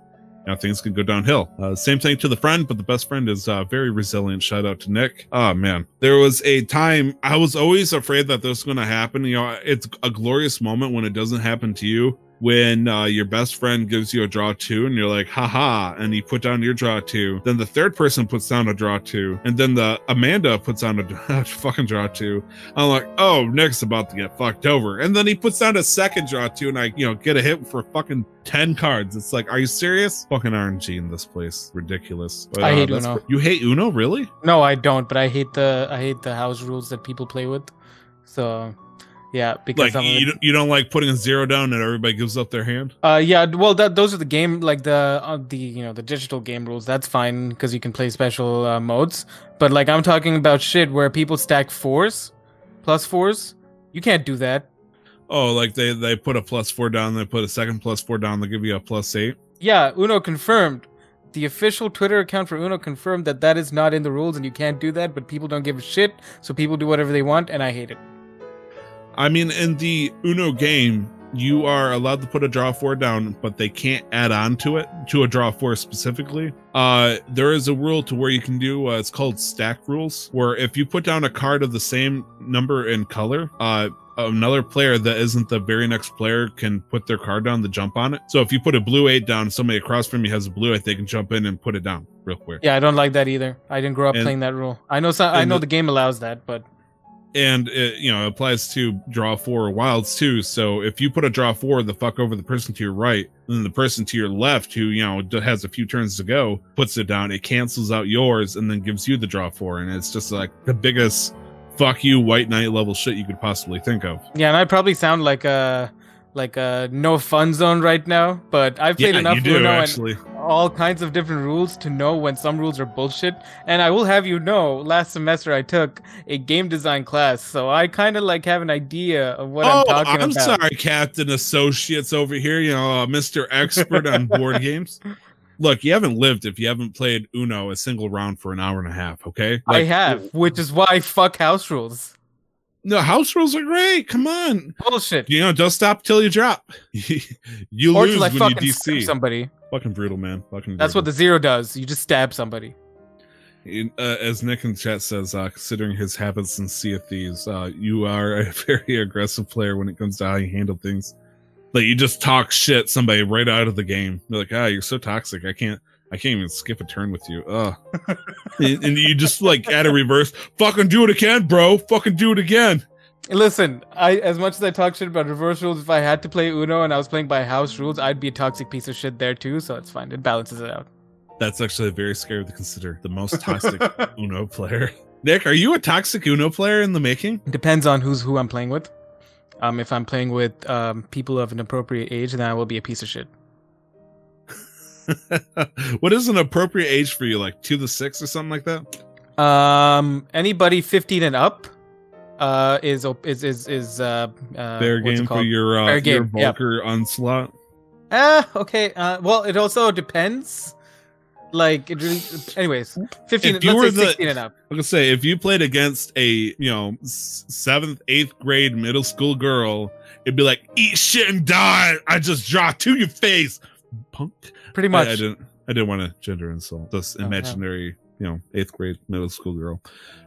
know, things can go downhill. Uh, same thing to the friend, but the best friend is uh, very resilient. Shout out to Nick. Oh man, there was a time I was always afraid that this was going to happen. You know, it's a glorious moment when it doesn't happen to you. When uh, your best friend gives you a draw two, and you're like, haha, and you put down your draw two. Then the third person puts down a draw two, and then the Amanda puts down a fucking draw two. I'm like, oh, Nick's about to get fucked over. And then he puts down a second draw two, and I, you know, get a hit for fucking 10 cards. It's like, are you serious? Fucking RNG in this place. Ridiculous. But, I hate that's- Uno. You hate Uno? Really? No, I don't, but I hate the I hate the house rules that people play with. So, yeah, because Like, you, don't- you don't like putting a zero down and everybody gives up their hand? Uh, yeah. Well, that those are the game like the uh, the you know the digital game rules. That's fine because you can play special uh, modes. But like I'm talking about shit where people stack fours, plus fours. You can't do that. Oh, like they, they put a plus four down, they put a second plus four down, they give you a plus eight. Yeah, Uno confirmed. The official Twitter account for Uno confirmed that that is not in the rules and you can't do that. But people don't give a shit, so people do whatever they want, and I hate it. I mean, in the Uno game, you are allowed to put a draw four down, but they can't add on to it to a draw four specifically. Uh, there is a rule to where you can do uh, it's called stack rules, where if you put down a card of the same number and color, uh, another player that isn't the very next player can put their card down to jump on it. So if you put a blue eight down, somebody across from you has a blue eight, they can jump in and put it down real quick. Yeah, I don't like that either. I didn't grow up And- playing that rule. I know some, I know the- the game allows that, but and it you know applies to draw four wilds too. So if you put a draw four the fuck over the person to your right then the person to your left who you know has a few turns to go puts it down. It cancels out yours and then gives you the draw four. And it's just like the biggest fuck you white knight level shit you could possibly think of. Yeah, and I probably sound like a like a no fun zone right now, but I've played yeah enough you do Uno and actually all kinds of different rules to know when some rules are bullshit. And I will have you know, last semester I took a game design class, so I kind of like have an idea of what oh I'm talking about. i'm sorry captain associates over here you know uh, mr expert on board games look you haven't lived if you haven't played uno a single round for an hour and a half okay I have, which is why fuck house rules. No, house rules are great. Come on. Bullshit. You know, don't stop till you drop. you or lose till I when you DC. somebody. Fucking brutal, man. Fucking That's what the zero does. You just stab somebody. the uh, as Nick in chat says, uh, considering his habits in Sea of Thieves, uh, you are a very aggressive player when it comes to how you handle things. Like you just talk shit somebody right out of the game. You're like, ah, you're so toxic. I can't I can't even skip a turn with you. Ugh. and, you just like add a reverse. Fucking do it again, bro. Fucking do it again. Listen, I as much as I talk shit about reverse rules, if I had to play Uno and I was playing by house rules, I'd be a toxic piece of shit there too. So it's fine. It balances it out. That's actually very scary to consider. The most toxic Uno player. Nick, are you a toxic Uno player in the making? Depends on who's who I'm playing with. Um, if I'm playing with um, people of an appropriate age, then I will be a piece of shit. what is an appropriate age for you? Like two to six or something like that? Um, anybody 15 and up uh, is is is is uh, uh Fair game for your uh, Fair your game, yep. Volker onslaught. Ah, okay. Uh, well, it also depends. Like, it really, anyways, 15. If you let's were say the- 16 and up. I'm gonna say if you played against a you know seventh, eighth grade middle school girl, it'd be like eat shit and die. I just draw to your face, punk. Pretty much. I didn't. I didn't want to gender insult this yeah. imaginary, you know, eighth grade middle school girl.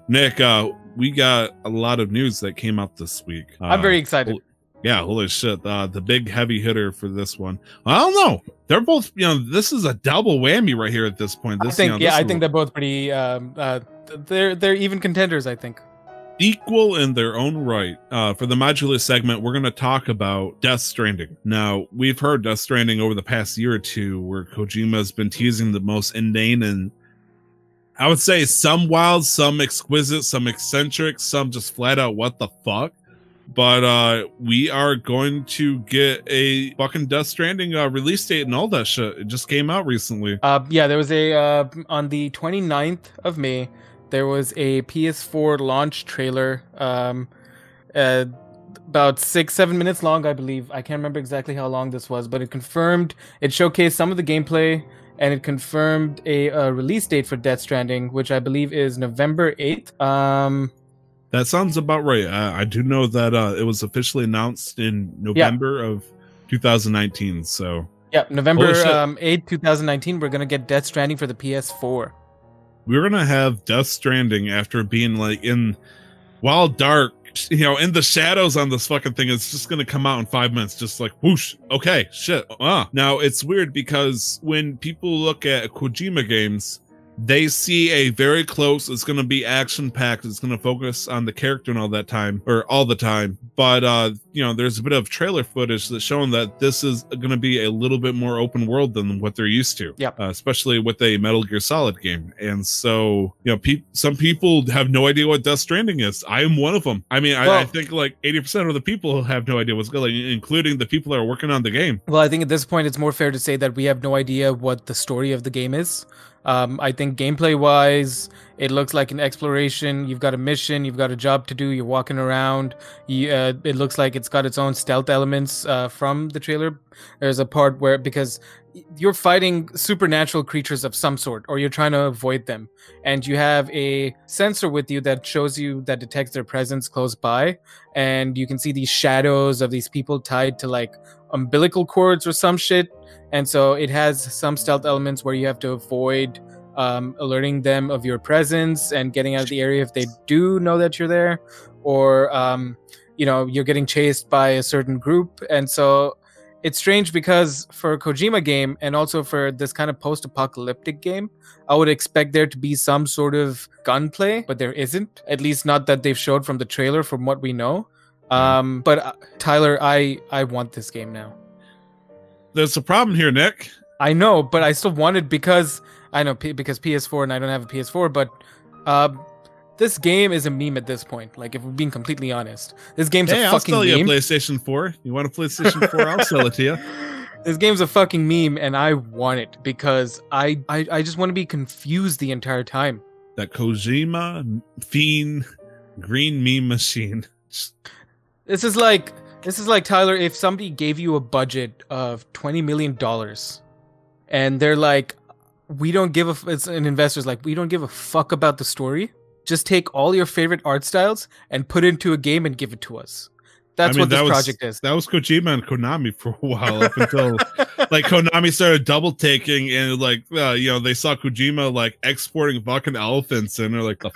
Nick, uh, we got a lot of news that came out this week. I'm Uh, very excited. yeah, holy shit. Uh, the big heavy hitter for this one. I don't know. They're both, you know, this is a double whammy right here at this point. I think, you know, yeah, this I is think they're both pretty. Um, uh, they're they're even contenders. I think. Equal in their own right. Uh, for the modular segment, we're going to talk about Death Stranding. Now, we've heard Death Stranding over the past year or two, where Kojima has been teasing the most inane and I would say some wild, some exquisite, some eccentric, some just flat out what the fuck. But uh we are going to get a fucking Death Stranding uh, release date and all that shit. It just came out recently. Uh, yeah, there was a uh, on the 29th of May. There was a PS4 launch trailer. Um, uh, about six, seven minutes long, I believe. I can't remember exactly how long this was, but it confirmed, it showcased some of the gameplay, and it confirmed a, uh release date for Death Stranding, which I believe is November 8th. Um, That sounds about right. I, I do know that uh, it was officially announced in November of 2019. So yeah, November um, 8th, 2019. We're gonna get Death Stranding for the PS4. We're gonna have Death Stranding after being like in Wild Dark, you know, in the shadows on this fucking thing. It's just gonna come out in five minutes, just like whoosh. Okay, shit. Ah, now it's weird because when people look at Kojima games. They see a very close. It's going to be action packed. It's going to focus on the character and all that time, or all the time. But uh, you know, there's a bit of trailer footage that's showing that this is going to be a little bit more open world than what they're used to. Yep. Uh, especially with a Metal Gear Solid game. And so, you know, peop some people have no idea what Death Stranding is. I am one of them. I mean, I, I think like 80% of the people have no idea what's going, on including the people that are working on the game. Well, I think at this point it's more fair to say that we have no idea what the story of the game is. Um, I think gameplay wise, it looks like an exploration. You've got a mission, you've got a job to do. You're walking around. You, uh, it looks like it's got its own stealth elements uh, from the trailer. There's a part where because you're fighting supernatural creatures of some sort, or you're trying to avoid them, and you have a sensor with you that shows you that detects their presence close by, and you can see these shadows of these people tied to like umbilical cords or some shit. And so it has some stealth elements where you have to avoid um, alerting them of your presence and getting out of the area if they do know that you're there, or um, you know you're getting chased by a certain group. And so it's strange because for a Kojima game and also for this kind of post-apocalyptic game, I would expect there to be some sort of gunplay, but there isn't. At least not that they've showed from the trailer, from what we know. Um, but uh, Tyler, I I want this game now. There's a problem here, Nick. I know, but I still want it because I know P- because PS4 and I don't have a PS4. But uh, this game is a meme at this point. Like if we're being completely honest, this game's Hey, a I'll fucking sell you a meme. PlayStation 4. You want a PlayStation 4? I'll sell it to you. this game's a fucking meme, and I want it because I I, I just want to be confused the entire time. That Kojima Fiend Green Meme Machine. This is like this is like Tyler. If somebody gave you a budget of twenty million dollars, and they're like, "We don't give a," f-, it's an investor's like, "We don't give a fuck about the story. Just take all your favorite art styles and put it into a game and give it to us." That's I mean, what this was- project is. That was Kojima and Konami for a while up until like Konami started double taking and like uh, you know they saw Kojima like exporting fucking elephants and they're like, "The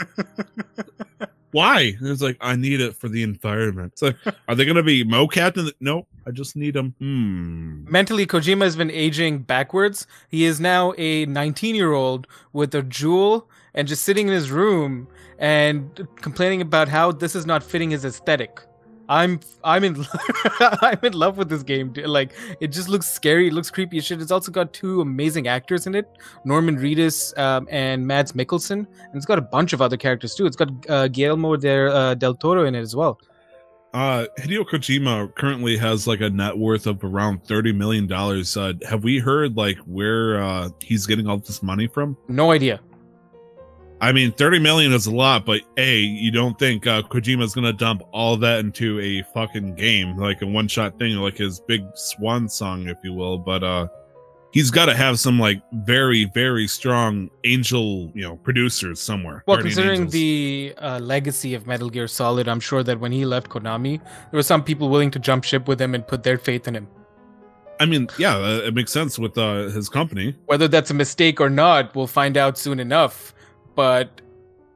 f- why? And it's like I need it for the environment. It's like, are they gonna be mocapped? The- nope, I just need them. Hmm. Mentally, Kojima has been aging backwards. He is now a 19 year old with a jewel and just sitting in his room and complaining about how this is not fitting his aesthetic. I'm I'm in I'm in love with this game. Like it just looks scary. It looks creepy as shit. It's also got two amazing actors in it, Norman Reedus um, and Mads Mikkelsen, and it's got a bunch of other characters too. It's got uh, Guillermo del, uh, del Toro in it as well. Uh, Hideo Kojima currently has like a net worth of around thirty million dollars. Uh, have we heard like where uh, he's getting all this money from? No idea. I mean, 30 million is a lot, but A, you don't think uh, Kojima's going to dump all that into a fucking game, like a one shot thing, like his big swan song, if you will. But uh, he's got to have some like very, very strong angel, you know, producers somewhere. Well, considering angels. the uh, legacy of Metal Gear Solid, I'm sure that when he left Konami, there were some people willing to jump ship with him and put their faith in him. I mean, yeah, uh, it makes sense with uh, his company. Whether that's a mistake or not, we'll find out soon enough but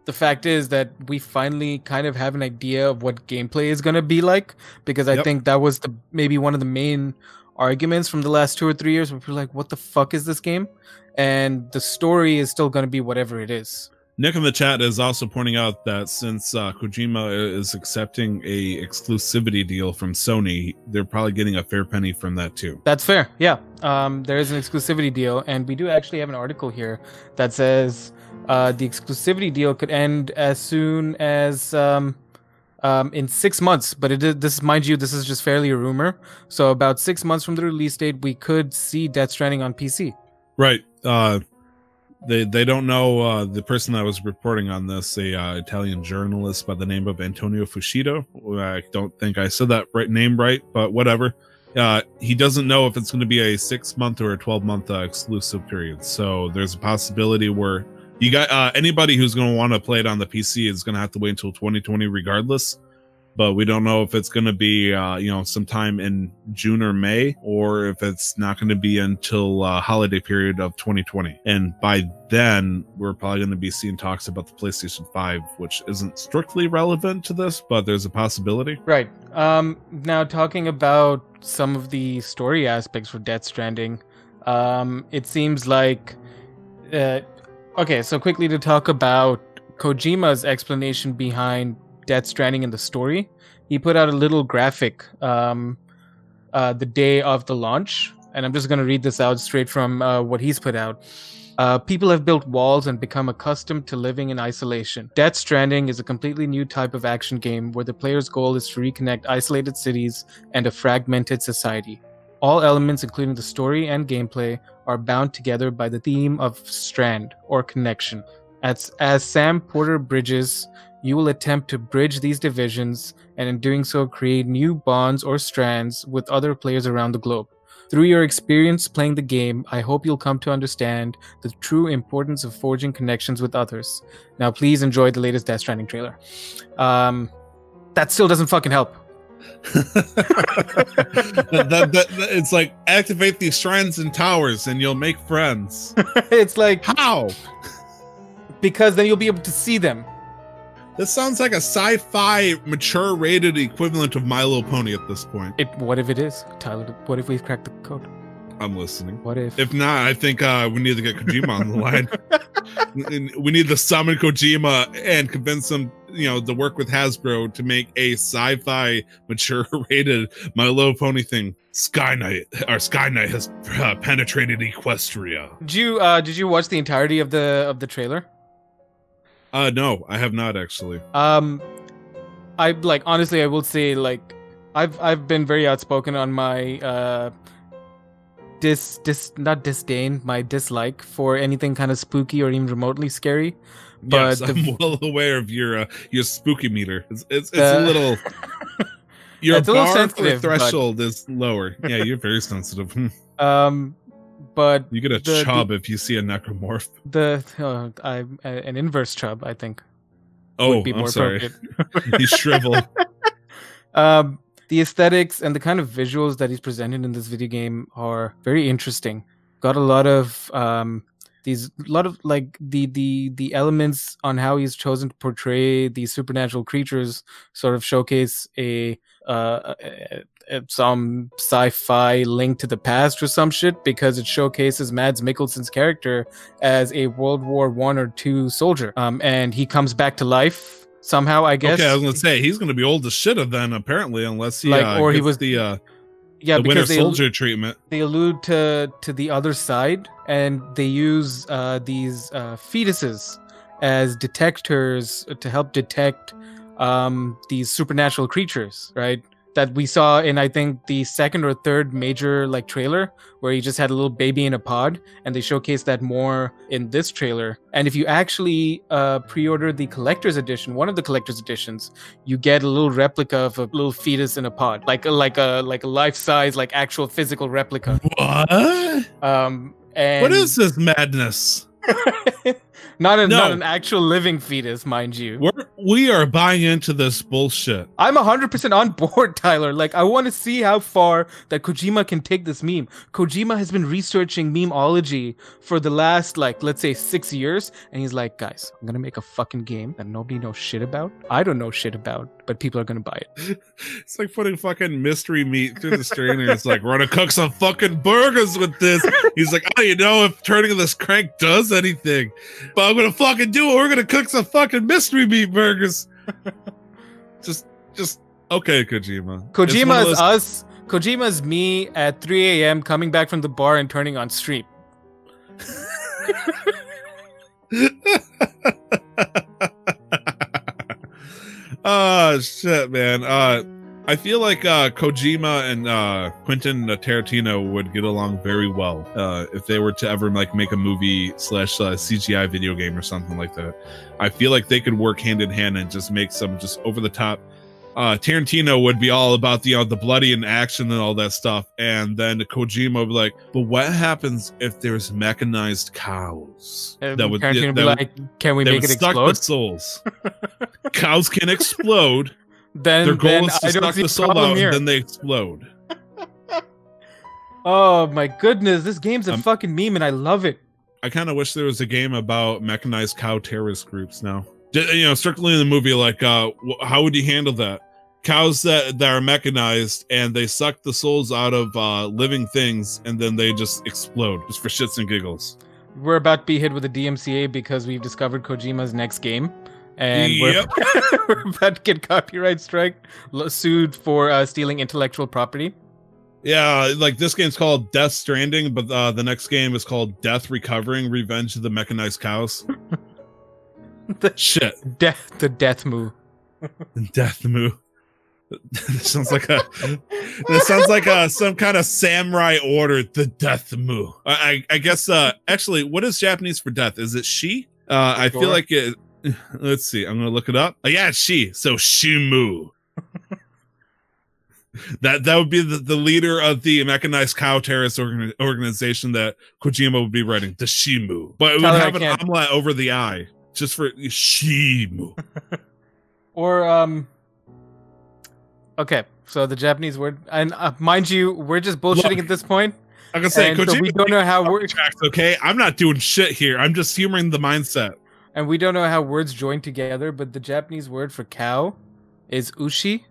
the fact is that we finally kind of have an idea of what gameplay is going to be like because I yep. think that was the maybe one of the main arguments from the last two or three years where people are like, what the fuck is this game? And the story is still going to be whatever it is. Nick in the chat is also pointing out that since uh, Kojima is accepting a exclusivity deal from Sony, they're probably getting a fair penny from that too. That's fair. Yeah, um, there is an exclusivity deal, and we do actually have an article here that says uh, the exclusivity deal could end as soon as um, um, in six months. But it is, this, mind you, this is just fairly a rumor. So about six months from the release date, we could see Death Stranding on PC. Right. Uh, they they don't know uh, the person that was reporting on this, a uh, Italian journalist by the name of Antonio Fuscito. I don't think I said that right name right, but whatever. Uh, he doesn't know if it's going to be a six month or a 12 month uh, exclusive period. So there's a possibility where you got uh, anybody who's going to want to play it on the PC is going to have to wait until 2020 regardless. But we don't know if it's going to be, uh, you know, sometime in June or May, or if it's not going to be until uh, holiday period of 2020. And by then, we're probably going to be seeing talks about the PlayStation 5, which isn't strictly relevant to this, but there's a possibility. Right. Um, now, talking about some of the story aspects for Death Stranding, um, it seems like uh, Okay, so quickly to talk about Kojima's explanation behind Death Stranding in the story. He put out a little graphic um, uh, the day of the launch, and I'm just going to read this out straight from uh, what he's put out. Uh, people have built walls and become accustomed to living in isolation. Death Stranding is a completely new type of action game where the player's goal is to reconnect isolated cities and a fragmented society. All elements, including the story and gameplay, are bound together by the theme of strand or connection. As, as Sam Porter Bridges, you will attempt to bridge these divisions and in doing so create new bonds or strands with other players around the globe. Through your experience playing the game, I hope you'll come to understand the true importance of forging connections with others. Now, please enjoy the latest Death Stranding trailer. Um, that still doesn't fucking help. that, that, that, it's like activate these shrines and towers and you'll make friends. it's like how? Because then you'll be able to see them. This sounds like a sci-fi mature rated equivalent of My Little Pony at this point. It what if it is, Tyler? What if we've cracked the code? I'm listening. What if? If not, I think uh, we need to get Kojima on the line. we need to summon Kojima and convince him, you know, the work with Hasbro to make a sci-fi mature rated My Little Pony thing. Skynet, our Skynet has uh, penetrated Equestria. Did you uh, did you watch the entirety of the of the trailer? Uh, no, I have not actually. Um, I like honestly, I will say like I've I've been very outspoken on my uh dis dis not disdain my dislike for anything kind of spooky or even remotely scary. But yes, I'm well aware of your uh, your spooky meter. It's it's, it's uh, a little. Your it's bar for threshold but... is lower. Yeah, you're very sensitive. Hmm. um, but you get a the, chub the, if you see a necromorph. The uh, I an inverse chub, I think. Oh, I'm sorry. He's shriveled. um, the aesthetics and the kind of visuals that he's presented in this video game are very interesting. Got a lot of um, these, a lot of like the the the elements on how he's chosen to portray these supernatural creatures sort of showcase a, uh, a, a some sci-fi link to the past or some shit because it showcases Mads Mikkelsen's character as a World War One or two soldier, um, and he comes back to life somehow. I guess. Okay, I was gonna say he's gonna be old as shit of then apparently, unless he Like, uh, or he was- the uh, yeah, the Winter because they Soldier treatment. they allude to to the other side, and they use uh, these uh, fetuses as detectors to help detect um, these supernatural creatures, right? That we saw in I think the second or third major like trailer where he just had a little baby in a pod, and they showcased that more in this trailer. And if you actually uh, pre-order the collector's edition, one of the collector's editions, you get a little replica of a little fetus in a pod, like a like a like a life size, like actual physical replica. What? Um, and What is this madness? not a, not an actual living fetus, mind you. We're we are buying into this bullshit. I'm 100% on board, Tyler. Like, I want to see how far that Kojima can take this meme. Kojima has been researching memeology for the last, like, let's say six years. And he's like, guys, I'm going to make a fucking game that nobody knows shit about. I don't know shit about, but people are going to buy it. It's like putting fucking mystery meat through the strainer. It's like we're gonna cook some fucking burgers with this. He's like, I don't even know if turning this crank does anything, but I'm gonna fucking do it. We're gonna cook some fucking mystery meat burgers. just, just okay, Kojima. Kojima is those- us. Kojima is me at 3 a.m. coming back from the bar and turning on stream. oh shit, man. Uh, I feel like uh, Kojima and uh, Quentin Tarantino would get along very well uh, if they were to ever like make a movie slash uh, CGI video game or something like that. I feel like they could work hand in hand and just make some just over the top. Uh, Tarantino would be all about the you know, the bloody and action and all that stuff, and then Kojima would be like, "But what happens if there's mechanized cows And that would Tarantino that would be would- like, can we make it explode? souls. Cows can explode. Then, Their goal then is to I suck the soul out, and then they explode. Oh my goodness, this game's a Um, fucking meme and I love it. I kind of wish there was a game about mechanized cow terrorist groups now. You know, strictly in the movie, like, uh, how would you handle that? Cows that, that are mechanized and they suck the souls out of uh, living things and then they just explode just for shits and giggles. We're about to be hit with a DMCA because we've discovered Kojima's next game. And we're, we're about to get copyright strike sued for uh, stealing intellectual property. Yeah, like this game's called Death Stranding, but uh, the next game is called Death Recovering Revenge of the Mechanized Cows. The- Shit. Death, the death move. Death Moo. this sounds like a this sounds like a some kind of samurai order the death moo I, I i guess uh actually what is japanese for death is it she uh i feel like it let's see i'm gonna look it up oh, yeah it's she so shimu that that would be the, the leader of the mechanized cow terrorist organ- organization that kojima would be writing the shimu but it would Tyler, I have an omelet over the eye just for shimu Or, um. Okay, so the Japanese word. And uh, mind you, we're just bullshitting Look, at this point. i'm gonna say and so kojima we don't know how we're. tracks, okay? I'm not doing shit here. I'm just humoring the mindset. And we don't know how words join together, but the Japanese word for cow is ushi.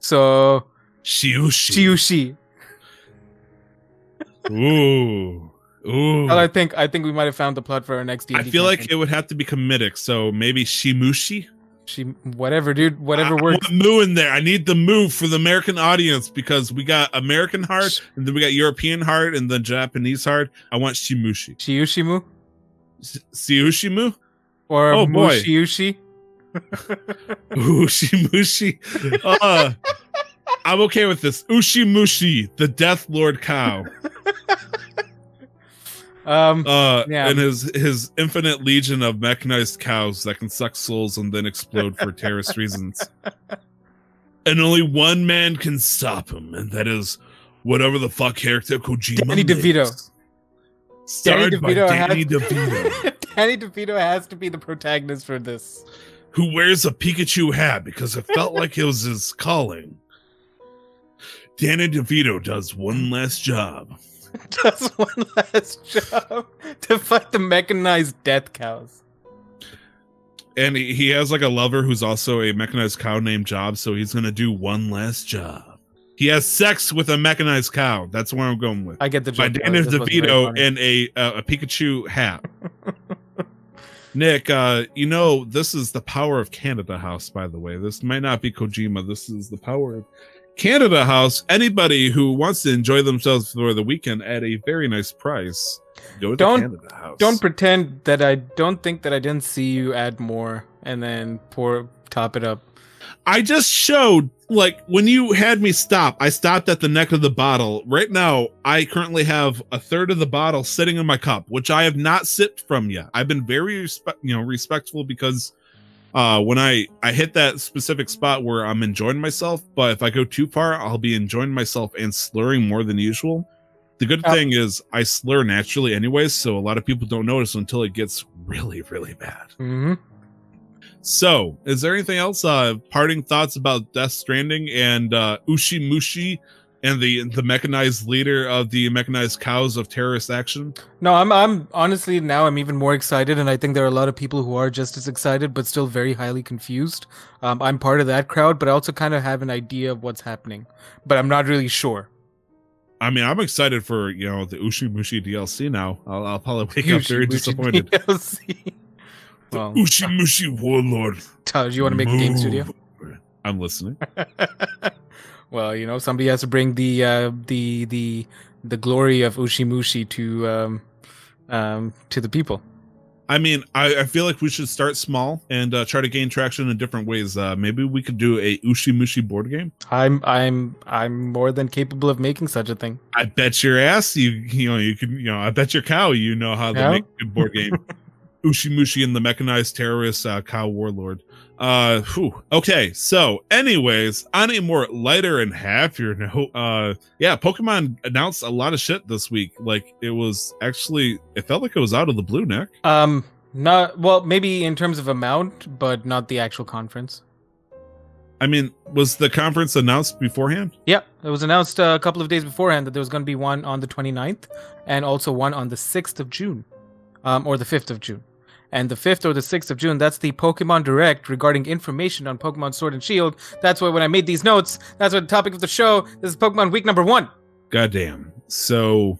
So, Shiushi. chiushi. Ooh. Ooh. Well, I think I think we might have found the plot for our next I feel like it would have to be comedic, so maybe Shimushi. she whatever, dude, whatever I, works. I moo in there. I need the moo for the American audience because we got American heart, and then we got European heart, and then Japanese heart. I want Shimushi. Shiushimu S- Siushimu? Or Oh. Mushiushi. Ooh, Shimushi. Uh, I'm okay with this. Ushimushi, the Death Lord cow. Um, Uh, Yeah. and his his infinite legion of mechanized cows that can suck souls and then explode for terrorist reasons. And only one man can stop him, and that is whatever the fuck character Kojima. Danny makes. Starred Danny by DeVito Danny has- DeVito, Danny DeVito has to be the protagonist for this. who wears a Pikachu hat because it felt like it was his calling. Danny DeVito does one last job. Does one last job to fight the mechanized death cows. And he, he has like a lover who's also a mechanized cow named Job, so he's gonna do one last job. He has sex with a mechanized cow. That's where I'm going with. I get the By joke. Danny This was DeVito in a uh, a Pikachu hat. Nick, uh, you know, this is the power of Canada House, by the way. This might not be Kojima. This is the power of Canada House. Anybody who wants to enjoy themselves for the weekend at a very nice price, go to Don't- Canada House. Don't pretend that I don't think that I didn't see you add more and then pour top it up. I just showed like when you had me stop, I stopped at the neck of the bottle. Right now, I currently have a third of the bottle sitting in my cup, which I have not sipped from yet. I've been very respect, you know, respectful because uh when I I hit that specific spot where I'm enjoying myself, but if I go too far, I'll be enjoying myself and slurring more than usual. The good thing is I slur naturally anyways, so a lot of people don't notice until it gets really really bad. Mm-hmm. So, is there anything else? Uh, parting thoughts about Death Stranding and uh, Ushimushi and the the mechanized leader of the mechanized cows of terrorist action? No, I'm I'm honestly now I'm even more excited, and I think there are a lot of people who are just as excited, but still very highly confused. Um, I'm part of that crowd, but I also kind of have an idea of what's happening, but I'm not really sure. I mean, I'm excited for you know the Ushimushi DLC now. I'll, I'll probably wake up very disappointed. DLC. The well, Ushimushi warlord. Taj, you want to make a game studio? I'm listening. well, you know, somebody has to bring the uh, the the the glory of Ushimushi to um, um, to the people. I mean, I, I feel like we should start small and uh, try to gain traction in different ways. Uh, maybe we could do a Ushimushi board game. I'm I'm I'm more than capable of making such a thing. I bet your ass you you know you can you know I bet your cow you know how to Yeah. make a board game. Ushimushi and the mechanized terrorist uh, cow warlord. Uh, whew. okay. So, anyways, on a more lighter and happier note, uh, yeah, Pokemon announced a lot of shit this week. Like it was actually, it felt like it was out of the blue, Nick. Um, not well, maybe in terms of amount, but not the actual conference. I mean, was the conference announced beforehand? Yeah, it was announced uh, a couple of days beforehand that there was going to be one on the 29th and also one on the 6th of June, um, or the 5th of June. And the 5th or the 6th of June, that's the Pokemon Direct regarding information on Pokemon Sword and Shield. That's why when I made these notes, that's what the topic of the show. This is Pokemon Week number one. Goddamn. So,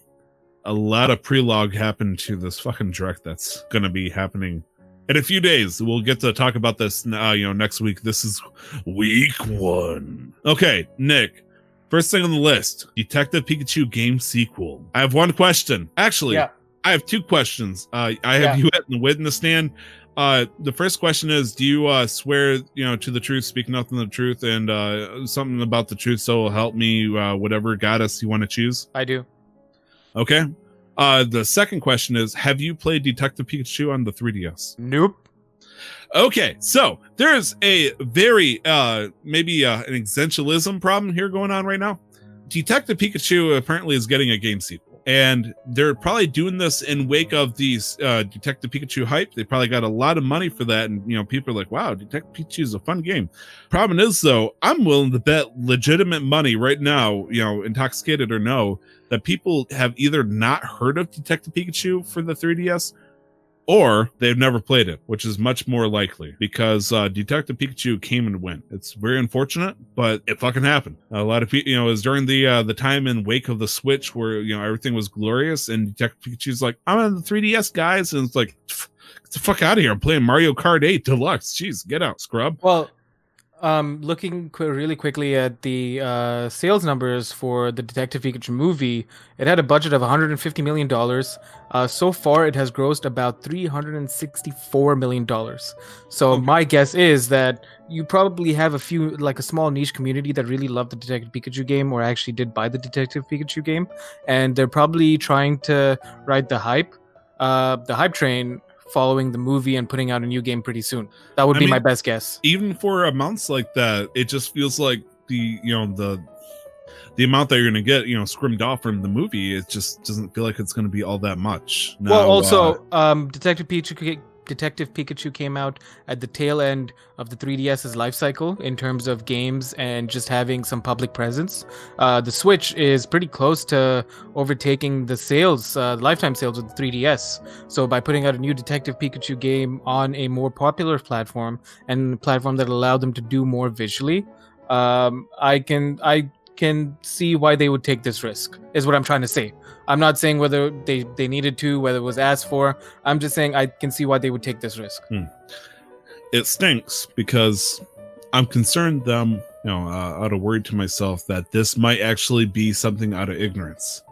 a lot of prelogue happened to this fucking direct that's going to be happening in a few days. We'll get to talk about this, uh, you know, next week. This is week one. Okay, Nick. First thing on the list: Detective Pikachu game sequel. I have one question. Actually, Yeah. I have two questions. Uh, I have Yeah. you at the witness stand. Uh, the first question is: Do you uh, swear, you know, to the truth, speak nothing but the truth, and uh, something about the truth? So help me, uh, whatever goddess you want to choose. I do. Okay. Uh, the second question is: Have you played Detective Pikachu on the 3DS? Nope. Okay, so there's a very uh maybe uh, an existentialism problem here going on right now. Detective Pikachu apparently is getting a game sequel, and they're probably doing this in wake of these uh, Detective Pikachu hype. They probably got a lot of money for that, and you know people are like, "Wow, Detective Pikachu is a fun game." Problem is, though, I'm willing to bet legitimate money right now, you know, intoxicated or no, that people have either not heard of Detective Pikachu for the 3DS or they've never played it, which is much more likely because uh, Detective Pikachu came and went. It's very unfortunate, but it fucking happened. A lot of people, you know, it was during the uh, the time in wake of the Switch where you know everything was glorious, and Detective Pikachu's like, "I'm on the 3DS, guys," and it's like, "Pff, "Get the fuck out of here! I'm playing Mario Kart 8 Deluxe. Jeez, get out, scrub." Well, um, looking qu- really quickly at the uh, sales numbers for the Detective Pikachu movie, it had a budget of 150 million dollars. Uh, so far, it has grossed about 364 million dollars. So Okay. my guess is that you probably have a few, like a small niche community that really love the Detective Pikachu game, or actually did buy the Detective Pikachu game, and they're probably trying to ride the hype, uh, the hype train. Following the movie and putting out a new game pretty soon. That would I be mean- my best guess. Even for amounts like that, it just feels like the you know the the amount that you're going to get, you know, scrimmed off from the movie, it just doesn't feel like it's going to be all that much. well, also, uh, um, Detective Pikachu, Detective Pikachu came out at the tail end of the 3DS's life cycle in terms of games and just having some public presence. Uh, the Switch is pretty close to overtaking the sales, uh, lifetime sales of the 3DS. So by putting out a new Detective Pikachu game on a more popular platform and a platform that allowed them to do more visually, um, I can I can see why they would take this risk. Is what I'm trying to say. I'm not saying whether they they needed to, whether it was asked for. I'm just saying I can see why they would take this risk. It stinks because I'm concerned them, you know, uh, out of worry to myself that this might actually be something out of ignorance.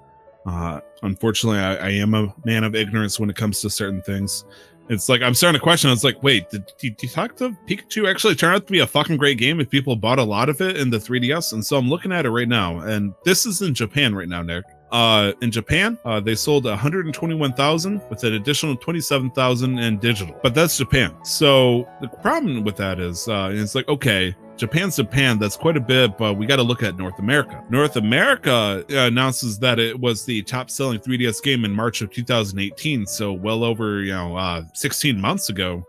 Uh, unfortunately, I, I am a man of ignorance when it comes to certain things. It's like I'm starting to question. It's like, wait, did, did Detective Pikachu actually turn out to be a fucking great game if people bought a lot of it in the 3DS? And so I'm looking at it right now, and this is in Japan right now, Nick. Uh, in Japan, uh, they sold 121,000 with an additional 27,000 in digital, but that's Japan. So the problem with that is, uh, it's like, okay, Japan's Japan, that's quite a bit, but we got to look at North America. North America uh, announces that it was the top selling 3DS game in March of 2018, so well over, you know, uh, 16 months ago.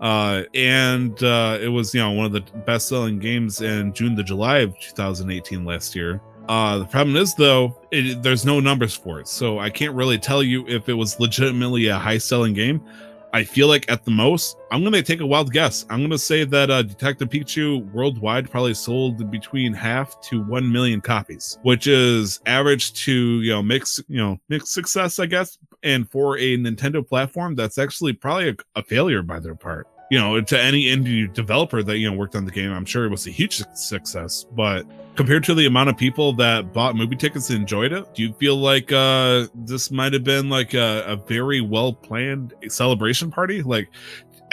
Uh, and uh, it was, you know, one of the best selling games in June to July of 2018 last year. Uh, the problem is though, it, there's no numbers for it, so I can't really tell you if it was legitimately a high selling game. I feel like at the most, I'm gonna take a wild guess. I'm gonna say that uh, Detective Pikachu worldwide probably sold between half to one million copies, which is average to you know mix you know mixed success, I guess. And for a Nintendo platform, that's actually probably a, a failure by their part. You know, to any indie developer that you know worked on the game, I'm sure it was a huge success. But compared to the amount of people that bought movie tickets and enjoyed it, do you feel like uh this might have been like a, a very well planned celebration party? Like,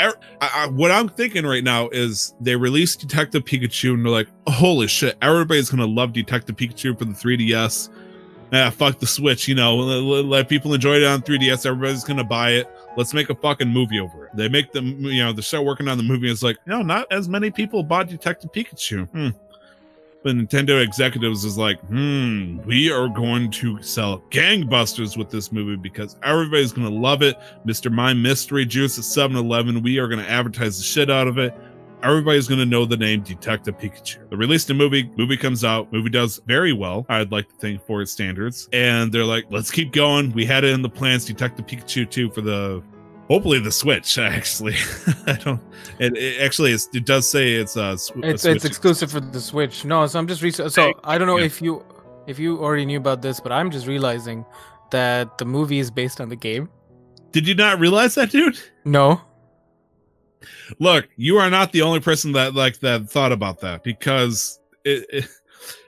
er, I, I, what I'm thinking right now is they released Detective Pikachu and they're like, holy shit, everybody's gonna love Detective Pikachu for the 3DS. Ah, fuck the Switch, you know, let, let people enjoy it on 3DS. Everybody's gonna buy it. Let's make a fucking movie over it. They make them, you know, they start working on the movie. It's like, no, not as many people bought Detective Pikachu. Hmm the Nintendo executives is like, hmm, we are going to sell gangbusters with this movie because everybody's going to love it. Mr. Mime Mystery Juice at 7 Eleven, we are going to advertise the shit out of it. Everybody's going to know the name Detective Pikachu. They released a movie, movie comes out, movie does very well, I'd like to think, for its standards. And they're like, let's keep going. We had it in the plans, Detective Pikachu 2 for the hopefully the switch actually. I don't it, it actually it does say it's uh sw- it's it's exclusive for the switch. No so i'm just re- so i don't know yeah. if you if you already knew about this but i'm just realizing that the movie is based on the game. Did you not realize that dude? No. Look you are not the only person that like that thought about that because it, it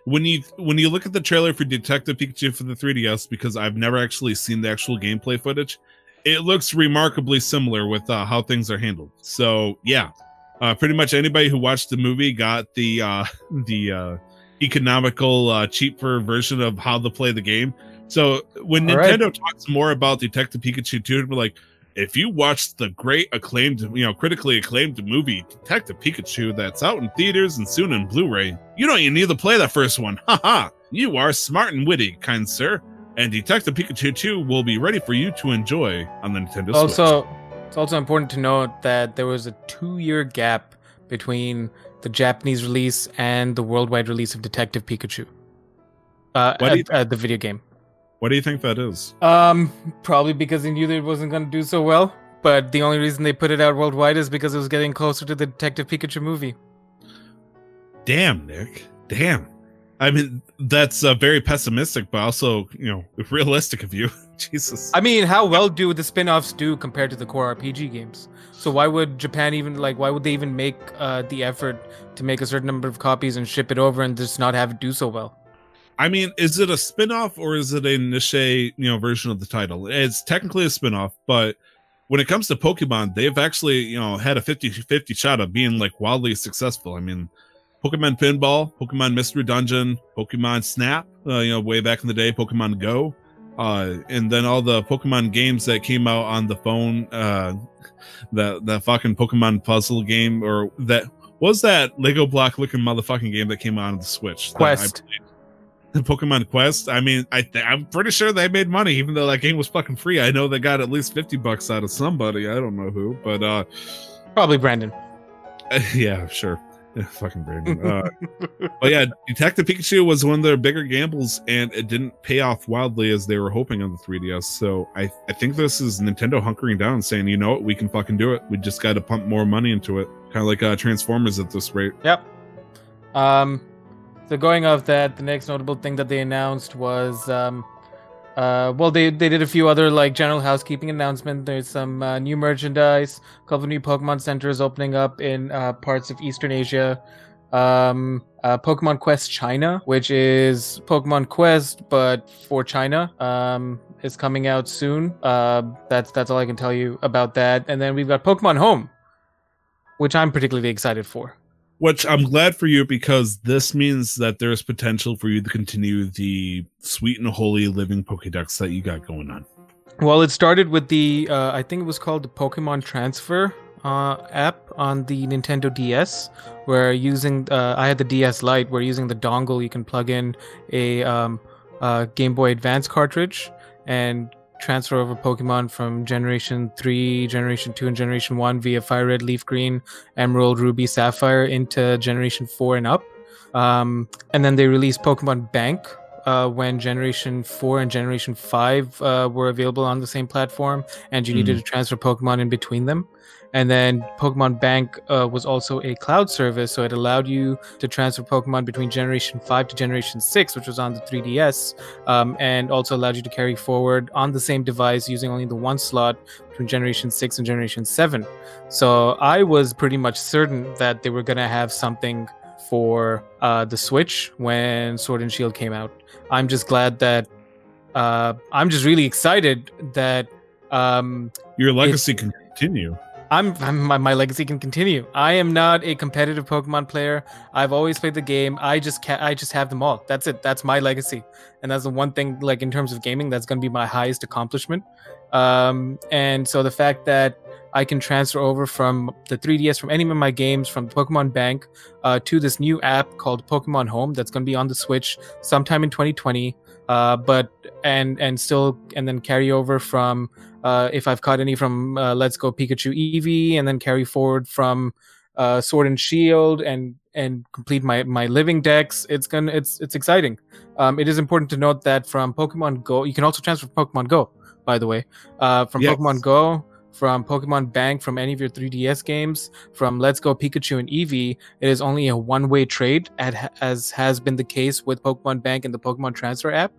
when you when you look at the trailer for detective pikachu for the 3ds because i've never actually seen the actual gameplay footage it looks remarkably similar with uh, how things are handled. So yeah, uh, pretty much anybody who watched the movie got the uh, the uh, economical, uh, cheaper version of how to play the game. So when All Nintendo right. talks more about Detective Pikachu 2, we're like, if you watched the great acclaimed, you know, critically acclaimed movie Detective Pikachu that's out in theaters and soon in Blu-ray, you don't even need to play the first one. Ha ha! you are smart and witty, kind sir and Detective Pikachu 2 will be ready for you to enjoy on the Nintendo Switch. also, Switch. it's also important to note that there was a two-year gap between the Japanese release and the worldwide release of Detective Pikachu. Uh, at, at the video game. What do you think that is? Um, probably because they knew that it wasn't going to do so well. But the only reason they put it out worldwide is because it was getting closer to the Detective Pikachu movie. Damn, Nick. Damn. I mean, that's uh, very pessimistic, but also, you know, realistic of you. Jesus. I mean, how well do the spin-offs do compared to the core RPG games? So why would Japan even like? Why would they even make uh, the effort to make a certain number of copies and ship it over and just not have it do so well? I mean, is it a spin-off or is it a niche, you know, version of the title? It's technically a spin-off, but when it comes to Pokemon, they've actually, you know, had a 50-50 shot of being like wildly successful. I mean, Pokemon Pinball, Pokemon Mystery Dungeon, Pokemon Snap, uh, you know, way back in the day, Pokemon Go, uh, and then all the Pokemon games that came out on the phone, uh, that that fucking Pokemon puzzle game, or that was that Lego block looking motherfucking game that came out on the Switch. Quest. The Pokemon Quest. I mean, I th- I'm pretty sure they made money, even though that game was fucking free. I know they got at least fifty bucks out of somebody. I don't know who, but uh, probably Brandon. yeah, sure. fucking Brandon. Uh, but yeah, Detective Pikachu was one of their bigger gambles, and it didn't pay off wildly as they were hoping on the 3DS. So I, I think this is Nintendo hunkering down, saying, you know what, we can fucking do it. We just got to pump more money into it, kind of like uh, Transformers at this rate. Yep. Um, So going off that, the next notable thing that they announced was, um, uh, well, they they did a few other like general housekeeping announcement. There's some uh, new merchandise, a couple new Pokemon centers opening up in uh, parts of Eastern Asia. Um, uh, Pokemon Quest China, which is Pokemon Quest but for China, um, is coming out soon. Uh, that's that's all I can tell you about that. And then we've got Pokemon Home, which I'm particularly excited for. Which I'm glad for you because this means that there's potential for you to continue the sweet and holy living Pokedex that you got going on. Well, it started with the uh, I think it was called the Pokemon Transfer uh, app on the Nintendo DS, where using uh, I had the DS Lite, where using the dongle you can plug in a um, uh, Game Boy Advance cartridge and transfer over Pokemon from Generation 3, Generation 2, and Generation 1 via Fire Red, Leaf Green, Emerald, Ruby, Sapphire into Generation 4 and up. Um, and then they released Pokemon Bank uh, when Generation 4 and Generation 5 uh, were available on the same platform, and you mm. needed to transfer Pokemon in between them. And then Pokemon Bank uh, was also a cloud service, so it allowed you to transfer Pokemon between Generation 5 to Generation 6, which was on the 3DS, um, and also allowed you to carry forward on the same device using only the one slot between Generation 6 and Generation 7. So I was pretty much certain that they were going to have something for uh, the Switch when Sword and Shield came out. I'm just glad that. Uh, I'm just really excited that um, your legacy can continue. I'm, I'm my, my, legacy can continue. I am not a competitive Pokemon player. I've always played the game. I just ca- I just have them all. That's it. That's my legacy, and that's the one thing. Like in terms of gaming, that's going to be my highest accomplishment. Um, and so the fact that I can transfer over from the 3DS from any of my games from Pokemon Bank uh, to this new app called Pokemon Home that's going to be on the Switch sometime in 2020. Uh, but and and still and then carry over from uh, if I've caught any from uh, Let's Go Pikachu Eevee, and then carry forward from uh, Sword and Shield, and and complete my my living dex. It's gonna it's it's exciting. Um, it is important to note that from Pokemon Go, you can also transfer Pokemon Go. By the way, uh, from yes. Pokemon Go, from Pokemon Bank, from any of your 3DS games, from Let's Go Pikachu and Eevee, it is only a one-way trade, as has been the case with Pokemon Bank and the Pokemon Transfer app.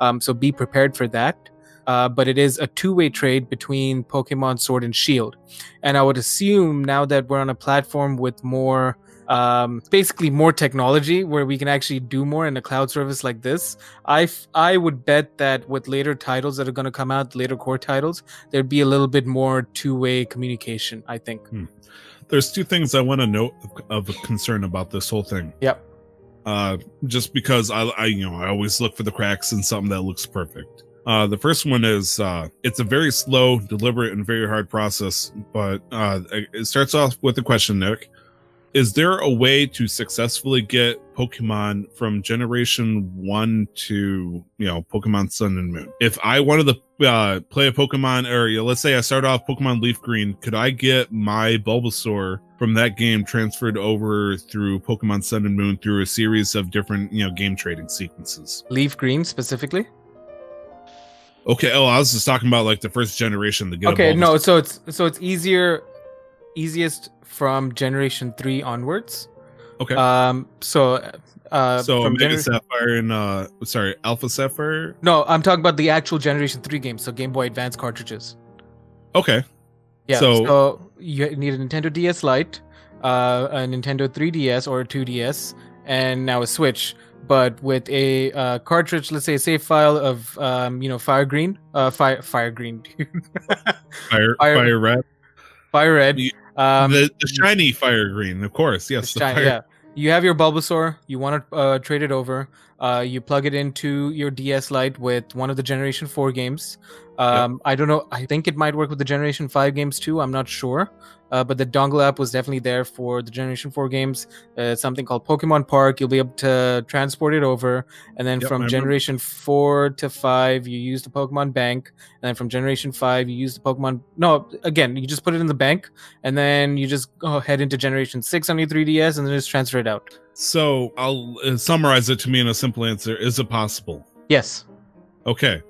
Um, so be prepared for that uh, but it is a two-way trade between Pokemon Sword and Shield. And I would assume now that we're on a platform with more um, basically more technology where we can actually do more in a cloud service like this. I, f- I would bet that with later titles that are going to come out, later core titles, there'd be a little bit more two way communication, I think. Hmm. There's two things I want to note of, of concern about this whole thing. Yep. Uh, just because I, I, you know, I always look for the cracks in something that looks perfect. Uh, the first one is uh, it's a very slow, deliberate, and very hard process. But uh, it starts off with a question, Nick. Is there a way to successfully get Pokemon from Generation One to you know Pokemon Sun and Moon? If I wanted to uh, play a Pokemon, or let's say I start off Pokemon Leaf Green, could I get my Bulbasaur from that game transferred over through Pokemon Sun and Moon through a series of different you know game trading sequences? Leaf Green specifically? Okay. Oh, I was just talking about like the first generation to get. Okay, no. So it's so it's easier, easiest from generation three onwards. Okay. Um. So. Uh, so Mega gener- Sapphire and uh, sorry, Alpha Sapphire. No, I'm talking about the actual Generation Three games, so Game Boy Advance cartridges. Okay. Yeah. So, so you need a Nintendo DS Lite, uh, a Nintendo 3DS or a 2DS, and now a Switch but with a uh, cartridge, let's say a save file of um, you know fire green, uh, fire fire green, fire, fire fire red, fire red. Um, the, the shiny fire green, of course. Yes, shiny, yeah. You have your Bulbasaur. You want to uh, trade it over. Uh, you plug it into your DS Lite with one of the Generation Four games. Um, yep. I don't know. I think it might work with the Generation Five games too. I'm not sure. Uh, but the dongle app was definitely there for the Generation 4 games. Uh, something called Pokemon Park. You'll be able to transport it over. And then yep, from Generation 4 to 5, you use the Pokemon Bank. And then from Generation 5, you use the Pokemon. No, again, you just put it in the bank. And then you just go head into Generation 6 on your 3DS and then just transfer it out. So I'll uh, summarize it to me in a simple answer. Is it possible? Yes. Okay.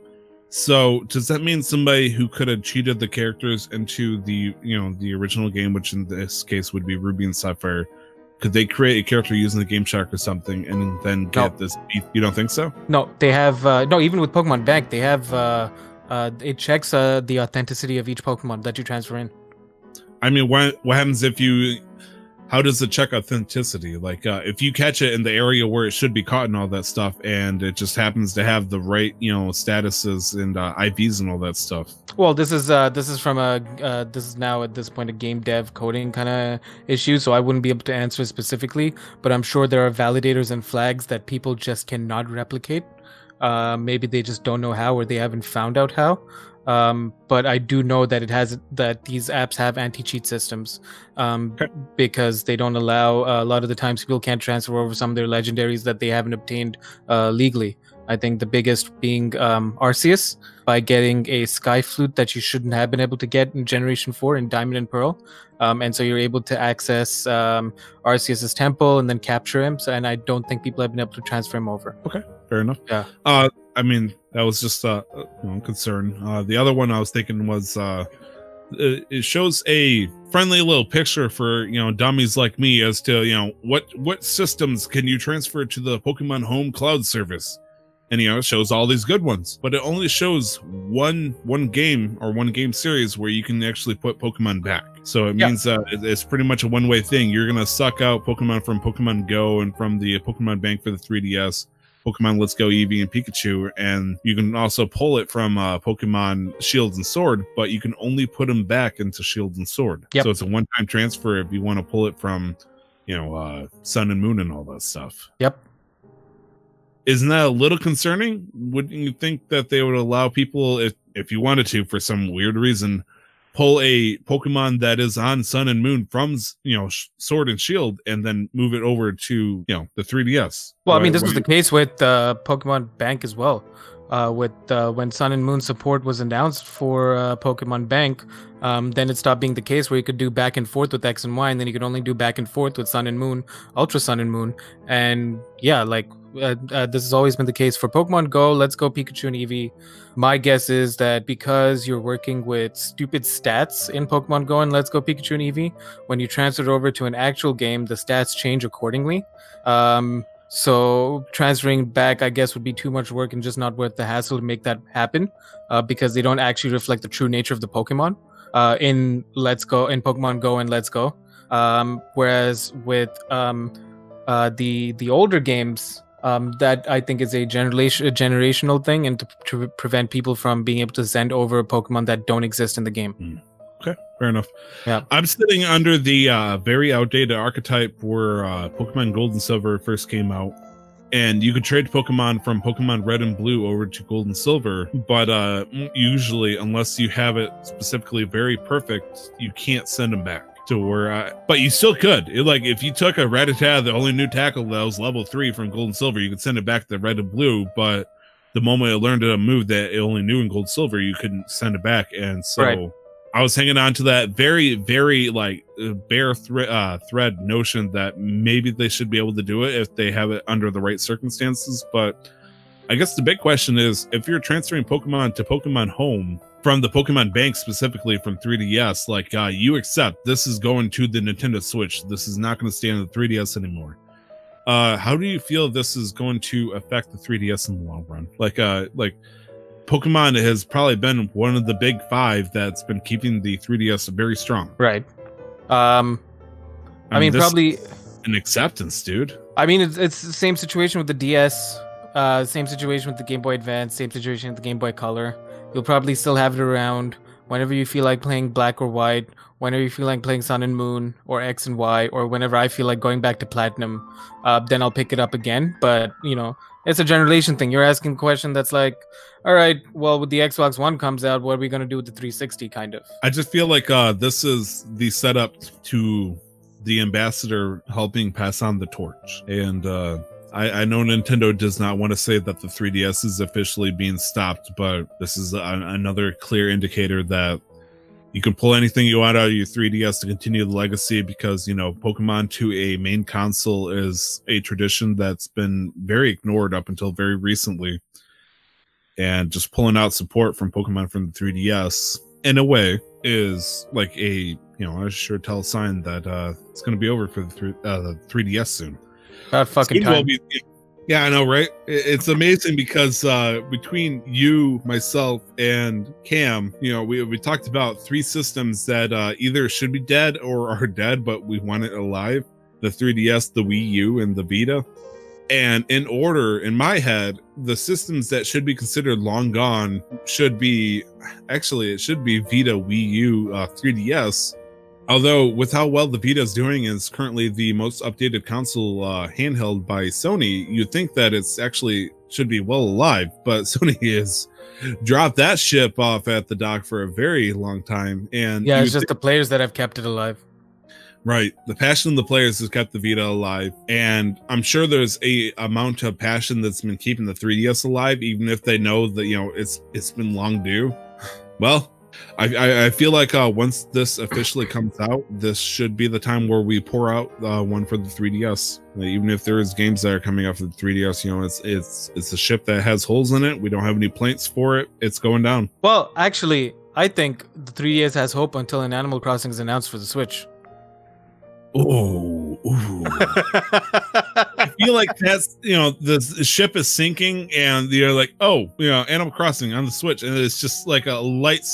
So does that mean somebody who could have cheated the characters into the you know the original game, which in this case would be Ruby and Sapphire, could they create a character using the Game Shark or something and then get No. this? You don't think so? No, they have uh, no. Even with Pokemon Bank, they have uh, uh, it checks uh, the authenticity of each Pokemon that you transfer in. I mean, what what happens if you? How does it check authenticity? Like, uh, if you catch it in the area where it should be caught and all that stuff, and it just happens to have the right, you know, statuses and uh, IVs and all that stuff. Well, this is uh, this is from a uh, this is now at this point a game dev coding kind of issue, so I wouldn't be able to answer specifically. But I'm sure there are validators and flags that people just cannot replicate. Uh, maybe they just don't know how, or they haven't found out how. Um, but I do know that it has that these apps have anti-cheat systems um, because they don't allow uh, a lot of the times people can't transfer over some of their legendaries that they haven't obtained uh, legally. I think the biggest being um, Arceus by getting a Sky Flute that you shouldn't have been able to get in Generation 4 in Diamond and Pearl. Um, and so you're able to access um, Arceus's temple and then capture him. So, and I don't think people have been able to transfer him over. Okay, fair enough. Yeah. Uh, I mean, that was just uh, a you know, concern. Uh, the other one I was thinking was uh, it it shows a friendly little picture for you know dummies like me as to you know what what systems can you transfer to the Pokemon Home Cloud service, and you know it shows all these good ones, but it only shows one one game or one game series where you can actually put Pokemon back. So it Yeah. means uh, it's pretty much a one way thing. You're gonna suck out Pokemon from Pokemon Go and from the Pokemon Bank for the 3DS. Pokemon Let's Go Eevee and Pikachu, and you can also pull it from uh, Pokemon Shield and Sword, but you can only put them back into Shield and Sword. Yep. So it's a one-time transfer if you want to pull it from, you know, uh, Sun and Moon and all that stuff. Yep. Isn't that a little concerning? Wouldn't you think that they would allow people, if if you wanted to, for some weird reason, pull a Pokemon that is on Sun and Moon from you know Sword and Shield, and then move it over to you know the 3DS? Well, I mean, this was the case with uh, Pokemon Bank as well. Uh, with uh, when Sun and Moon support was announced for uh, Pokemon Bank, um, then it stopped being the case where you could do back and forth with X and Y, and then you could only do back and forth with Sun and Moon, Ultra Sun and Moon, and yeah, like uh, uh, this has always been the case for Pokemon Go. Let's go Pikachu and Eevee. My guess is that because you're working with stupid stats in Pokemon Go and Let's Go Pikachu and Eevee, when you transfer it over to an actual game, the stats change accordingly. Um, so transferring back, I guess, would be too much work and just not worth the hassle to make that happen, uh, because they don't actually reflect the true nature of the Pokemon uh, in Let's Go, in Pokemon Go and Let's Go. Um, whereas with um, uh, the the older games, um, that I think is a generation a generational thing, and to, to prevent people from being able to send over Pokemon that don't exist in the game. Okay, fair enough. Yeah. I'm sitting under the uh, very outdated archetype where uh, Pokemon Gold and Silver first came out, and you could trade Pokemon from Pokemon Red and Blue over to Gold and Silver, but uh, usually, unless you have it specifically very perfect, you can't send them back. To where, uh, but you still could. It, like if you took a red Rattata, the only new tackle that was level three from Gold and Silver, you could send it back to Red and Blue. But the moment it learned a move that it only knew in Gold and Silver, you couldn't send it back. And so Right. I was hanging on to that very, very like uh, bare thre- uh, thread notion that maybe they should be able to do it if they have it under the right circumstances. But I guess the big question is if you're transferring Pokemon to Pokemon Home from the Pokemon Bank specifically from 3DS, like uh, you accept this is going to the Nintendo Switch. This is not going to stay on the 3DS anymore. Uh, how do you feel this is going to affect the 3DS in the long run? Like, uh, like Pokemon has probably been one of the big five that's been keeping the 3DS very strong. Right. Um, I mean, probably. an acceptance, dude. I mean, it's, it's the same situation with the DS, uh, same situation with the Game Boy Advance, same situation with the Game Boy Color. You'll probably still have it around whenever you feel like playing Black or White, whenever you feel like playing Sun and Moon or X and Y, or whenever I feel like going back to Platinum, uh, then I'll pick it up again. But, you know, it's a generation thing. You're asking a question that's like, all right, well, with the Xbox One comes out, what are we to do with the 360 kind of? I just feel like uh, this is the setup to the ambassador helping pass on the torch. And uh, I, I know Nintendo does not want to say that the 3DS is officially being stopped, but this is a, another clear indicator that you can pull anything you want out of your 3DS to continue the legacy because, you know, Pokemon to a main console is a tradition that's been very ignored up until very recently. And just pulling out support from Pokemon from the 3DS in a way, is like a you know a sure tell sign that uh it's going to be over for the, three, uh, the 3DS soon. About fucking time. be- yeah, I know, right? It's amazing because uh, between you, myself, and Cam, you know, we, we talked about three systems that uh, either should be dead or are dead, but we want it alive the 3DS, the Wii U, and the Vita. And in order, in my head, the systems that should be considered long gone should be actually, it should be Vita, Wii U, uh, 3DS, Although, with how well the Vita is doing, it's currently the most updated console uh, handheld by Sony, you'd think that it's actually should be well alive. But Sony has dropped that ship off at the dock for a very long time. And Yeah, it's just the players that have kept it alive. Right. The passion of the players has kept the Vita alive. And I'm sure there's a amount of passion that's been keeping the 3DS alive, even if they know that, you know, it's it's been long due. Well, I I, I feel like uh once this officially comes out, this should be the time where we pour out uh one for the 3DS. Like, even if there is games that are coming out for the 3DS, you know, it's it's it's a ship that has holes in it. We don't have any plates for it. It's going down. Well, actually, I think the 3DS has hope until an Animal Crossing is announced for the Switch. Oh, I feel like that's you know the ship is sinking and you're like oh you know Animal Crossing on the Switch and it's just like a light.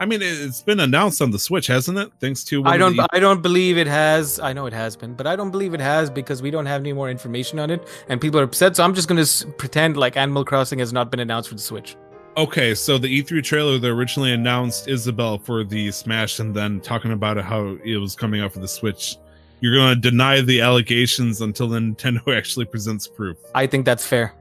I mean it, it's been announced on the Switch hasn't it? Thanks to I don't. the- I don't believe it has. I know it has been, but I don't believe it has because we don't have any more information on it, and people are upset. So I'm just gonna s- pretend like Animal Crossing has not been announced for the Switch. okay, so the E3 trailer that originally announced Isabelle for the Smash and then talking about it, how it was coming out for the Switch. You're going to deny the allegations until Nintendo actually presents proof. I think that's fair.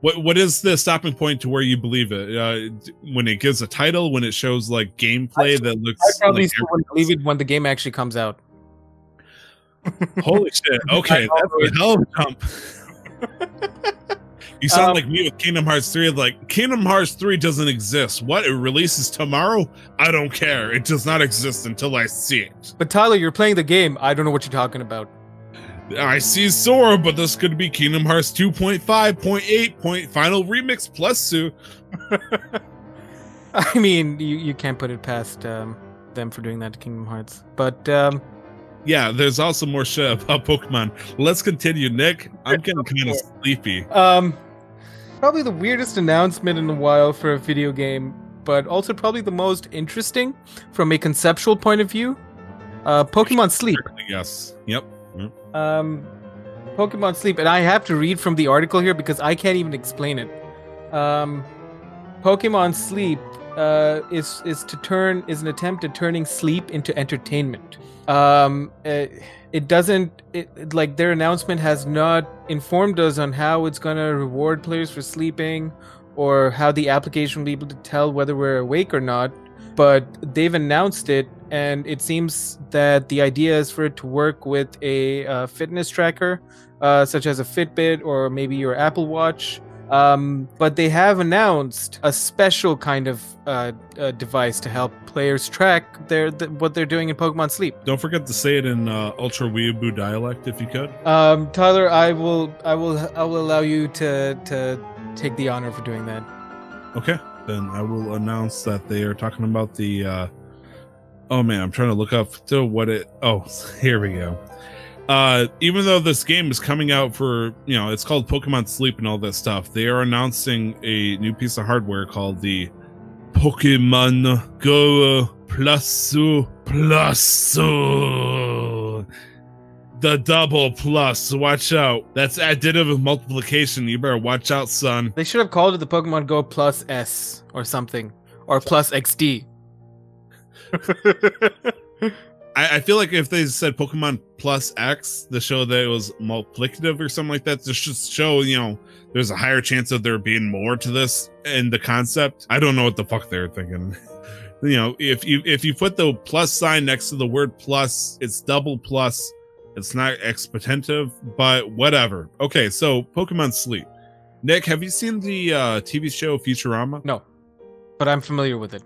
What what is the stopping point to where you believe it? Uh, when it gives a title, when it shows like gameplay that looks I probably like believe it when the game actually comes out. Holy shit! Okay, that's a hell of a jump. you sound Um, like me with Kingdom Hearts three. Like Kingdom Hearts three doesn't exist. What it releases tomorrow? I don't care. It does not exist until I see it. But Tyler, you're playing the game. I don't know what you're talking about. I see Sora, but this could be Kingdom Hearts 2.5.8 point final remix plus Sue. I mean, you, you can't put it past um, them for doing that to Kingdom Hearts. But um, Yeah, there's also more shit about Pokemon. Let's continue, Nick. I'm getting kind of sleepy. um, probably the weirdest announcement in a while for a video game, but also probably the most interesting from a conceptual point of view. Uh, Pokemon Sleep. Yes. Yep. Um, Pokemon Sleep, and I have to read from the article here because I can't even explain it. Um, Pokemon Sleep uh, is is to turn is an attempt at turning sleep into entertainment. Um, uh, it doesn't it, like their announcement has not informed us on how it's gonna reward players for sleeping or how the application will be able to tell whether we're awake or not. But they've announced it, and it seems that the idea is for it to work with a uh, fitness tracker, uh, such as a Fitbit or maybe your Apple Watch. Um, but they have announced a special kind of uh, uh, device to help players track their th- what they're doing in Pokemon Sleep. Don't forget to say it in uh, Ultra Weeaboo dialect if you could. Um, Tyler, I will, I will, I will allow you to to take the honor for doing that. Okay, then I will announce that they are talking about the. uh Oh man, I'm trying to look up to what it. Oh, here we go. Uh, even though this game is coming out for you know it's called Pokemon Sleep and all that stuff, they are announcing a new piece of hardware called the Pokemon Go Plus Plus. The double plus. Watch out. That's additive of multiplication. You better watch out, son. They should have called it the Pokemon Go Plus S or something, or Plus XD. I, I feel like if they said Pokemon Plus X, the show that it was multiplicative or something like that, just show you know there's a higher chance of there being more to this and the concept. I don't know what the fuck they're thinking. you know, if you if you put the plus sign next to the word plus, it's double plus. It's not exponentive, but whatever. Okay, so Pokemon Sleep. Nick, have you seen the uh, TV show Futurama? no, but I'm familiar with it.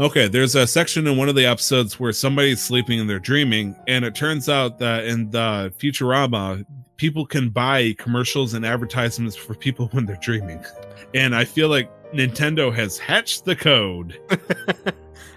Okay, there's a section in one of the episodes where somebody's sleeping and they're dreaming, and it turns out that in the Futurama, people can buy commercials and advertisements for people when they're dreaming. And I feel like Nintendo has hatched the code.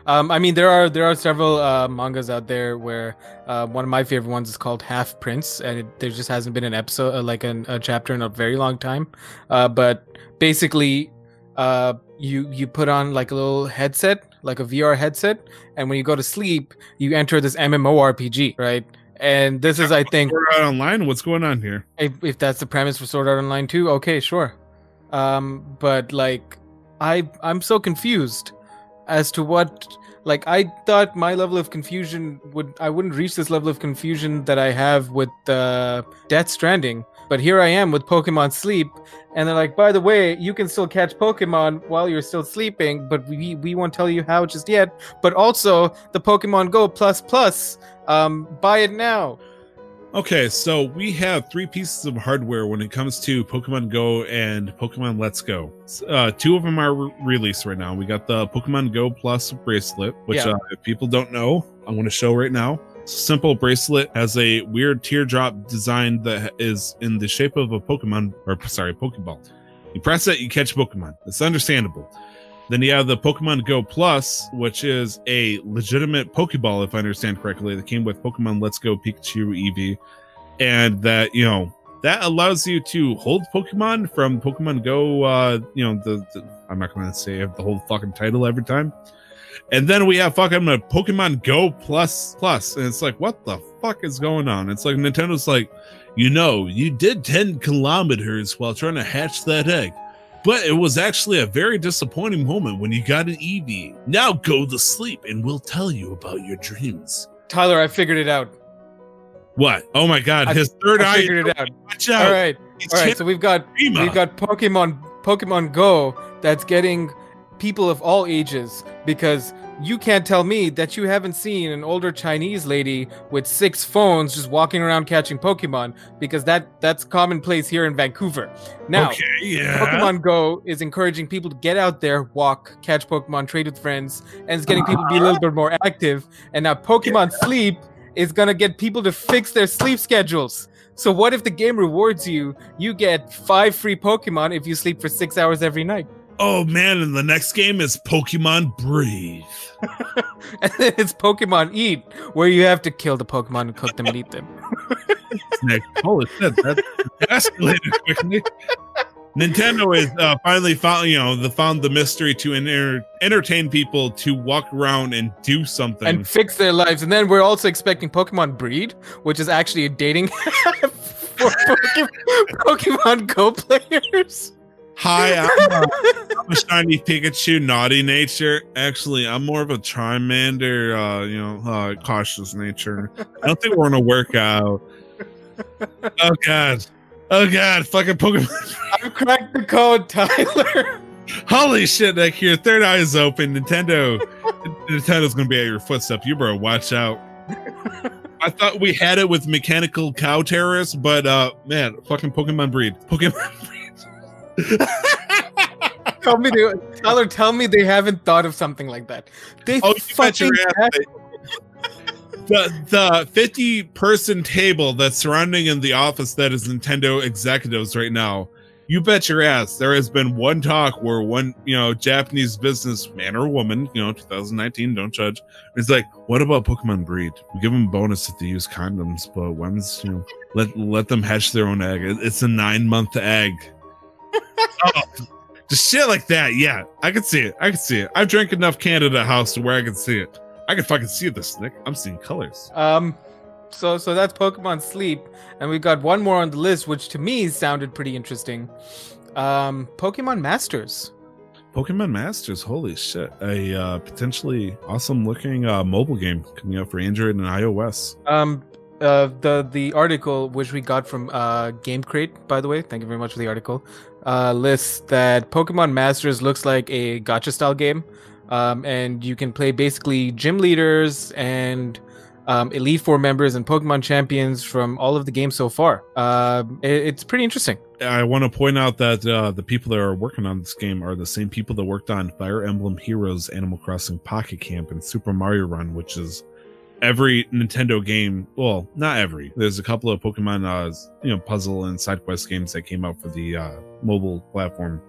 Um, I mean, there are there are several uh, mangas out there where uh, one of my favorite ones is called Half Prince, and it, there just hasn't been an episode uh, like an, a chapter in a very long time. Uh, but basically, uh, you you put on like a little headset, like a VR headset, and when you go to sleep, you enter this MMORPG, right? And this is, I think, Sword Art Online. What's going on here? if, if that's the premise for Sword Art Online too, okay, sure. Um, but like, I I'm so confused as to what like I thought my level of confusion would I wouldn't reach this level of confusion that I have with uh, Death Stranding. But here I am with Pokemon Sleep, and they're like, by the way, you can still catch Pokemon while you're still sleeping, but we we won't tell you how just yet. But also the Pokemon Go Plus Plus, um, buy it now. Okay, so we have three pieces of hardware when it comes to Pokemon Go and Pokemon Let's Go. Uh, two of them are re- released right now. We got the Pokemon Go Plus bracelet, which Yeah. uh, if people don't know, I'm going to show right now. Simple bracelet has a weird teardrop design that is in the shape of a Pokemon, or sorry, Pokeball. You press it, you catch Pokemon. It's understandable. Then you have the Pokemon Go Plus, which is a legitimate Pokeball, if I understand correctly, that came with Pokemon Let's Go Pikachu Eevee. And that, you know, that allows you to hold Pokemon from Pokemon Go, uh, you know, the, the I'm not going to say the whole fucking title every time. And then we have fucking a Pokemon Go Plus Plus. And it's like, what the fuck is going on? It's like Nintendo's like, you know, you did 10 kilometers while trying to hatch that egg. But it was actually a very disappointing moment when you got an EV. Now go to sleep and we'll tell you about your dreams. Tyler, I figured it out. What? Oh my god, I- his third I eye. figured it out. Watch out. All right, He's all right. So we've got Chima. we've got Pokemon Pokemon Go that's getting people of all ages because you can't tell me that you haven't seen an older Chinese lady with six phones just walking around catching Pokemon because that that's commonplace here in Vancouver. Now, okay, yeah. Pokemon Go is encouraging people to get out there, walk, catch Pokemon, trade with friends, and it's getting people to be a little bit more active. And now Pokemon Sleep is gonna get people to fix their sleep schedules. So what if the game rewards you? You get five free Pokemon if you sleep for six hours every night. Oh man, and the next game is Pokemon Breathe. And then it's Pokemon Eat, where you have to kill the Pokemon and cook them and eat them. Nick, holy shit, that escalated quickly. Nintendo is uh, finally found, you know, the found the mystery to enter, entertain people to walk around and do something. and fix their lives. And then we're also expecting Pokemon Breed, which is actually a dating app for Pokemon, Pokemon Go players. Hi, I'm, uh, I'm a shiny Pikachu, naughty nature. Actually, I'm more of a Charmander, uh, you know, uh, cautious nature. I don't think we're gonna work out. Oh god, oh god, fucking Pokemon! I've cracked the code, Tyler. Holy shit, Nick! Your third eye is open. Nintendo, Nintendo's gonna be at your footstep. You better watch out. I thought we had it with mechanical cow terrorists, but uh, man, fucking Pokemon breed, Pokemon. Tell me, they, Tyler. Tell me they haven't thought of something like that. They Oh, fucking your ass have- the the 50 person table that's surrounding in the office that is Nintendo executives right now. You bet your ass there has been one talk where one, you know, Japanese businessman or woman, you know, 2019, don't judge, is like, what about Pokemon breed? We give them bonus if they use condoms, but when's, you know, let let them hatch their own egg. It's a nine month egg. Oh, just shit like that. Yeah, I can see it. I can see it. I've drank enough Canada House to where I can see it. I can fucking see this, Nick. I'm seeing colors. Um, so so that's Pokemon Sleep, and we've got one more on the list, which to me sounded pretty interesting. Um, Pokemon Masters. Pokemon Masters, holy shit. A uh, potentially awesome looking uh, mobile game coming out for Android and iOS. Um, uh, the the article which we got from uh Game Crate, by the way, thank you very much for the article. Uh, lists that Pokemon Masters looks like a gacha style game, um, and you can play basically gym leaders and um, Elite Four members and Pokemon champions from all of the games so far. Um, it, it's pretty interesting. I want to point out that uh, the people that are working on this game are the same people that worked on Fire Emblem Heroes, Animal Crossing Pocket Camp, and Super Mario Run, which is every Nintendo game. Well, not every. There's a couple of Pokemon, uh, you know, puzzle and side quest games that came out for the uh, mobile platform.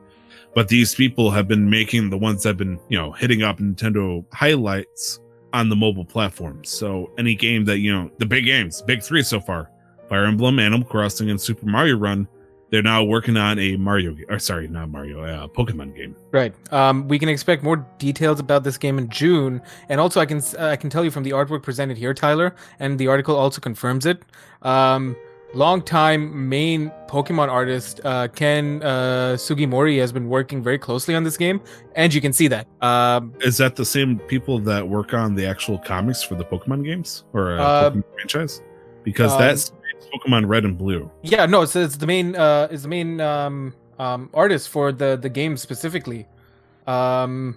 But these people have been making the ones that have been, you know, hitting up Nintendo highlights on the mobile platform. So any game that, you know, the big games, big three so far, Fire Emblem, Animal Crossing, and Super Mario Run, they're now working on a Mario, or sorry, not Mario, a uh, Pokemon game. Right. Um, we can expect more details about this game in June, and also I can uh, I can tell you from the artwork presented here, Tyler, and the article also confirms it. Um, longtime main Pokemon artist uh, Ken uh, Sugimori has been working very closely on this game, and you can see that. Um, Is that the same people that work on the actual comics for the Pokemon games or uh, Uh, Pokemon franchise? Because um, that's Pokemon Red and Blue. yeah, no, it's, it's the main uh, is the main um, um, artist for the the game specifically. Um,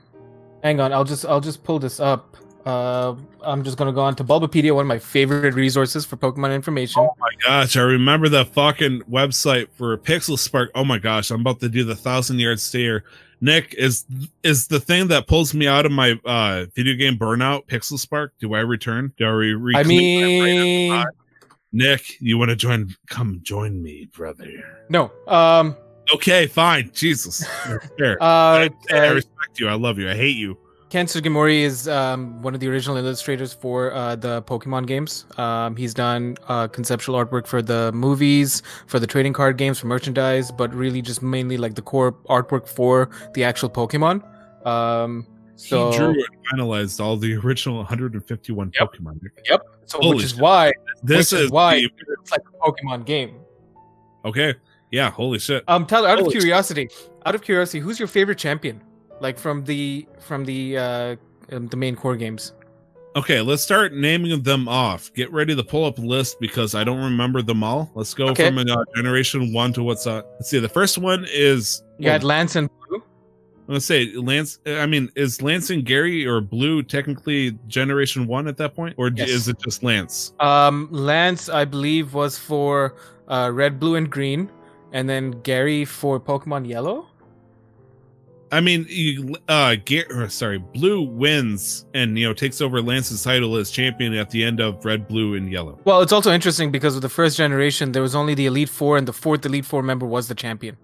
hang on, I'll just I'll just pull this up. Uh, I'm just gonna go on to Bulbapedia, one of my favorite resources for Pokemon information. Oh my gosh, I remember the fucking website for Pixel Spark. Oh my gosh, I'm about to do the thousand yard stare. Nick is is the thing that pulls me out of my uh video game burnout. Pixel Spark. Do I return? Do I re- I mean, Nick, you want to join? Come join me, brother. no. Um, Okay, fine. Jesus, Fair. uh, I uh, respect you. I love you. I hate you. Ken Sugimori is um, one of the original illustrators for uh, the Pokemon games. Um, he's done uh, conceptual artwork for the movies, for the trading card games, for merchandise, but really just mainly like the core artwork for the actual Pokemon. Um, so, he drew and finalized all the original 151 Yep. Pokemon. Yep. so Holy which is shit. why This is is why the- it's like a Pokemon game. okay. Yeah. Holy shit. Um, Tyler, out of Holy shit. curiosity, out of curiosity, who's your favorite champion? Like from the from the uh, um, the main core games. Okay, let's start naming them off. Get ready to pull up a list because I don't remember them all. Let's go Okay. from uh, generation one to what's uh let's see. The first one is You had Lance and Blue. I'm gonna say Lance. I mean, is Lance and Gary or Blue technically generation one at that point, or Yes. is it just Lance? Um, Lance, I believe, was for uh, red, blue, and green, and then Gary for Pokemon Yellow. I mean, you, uh, Gar- or, sorry, Blue wins and you know takes over Lance's title as champion at the end of Red, Blue, and Yellow. Well, it's also interesting because with the first generation, there was only the Elite Four, and the fourth Elite Four member was the champion.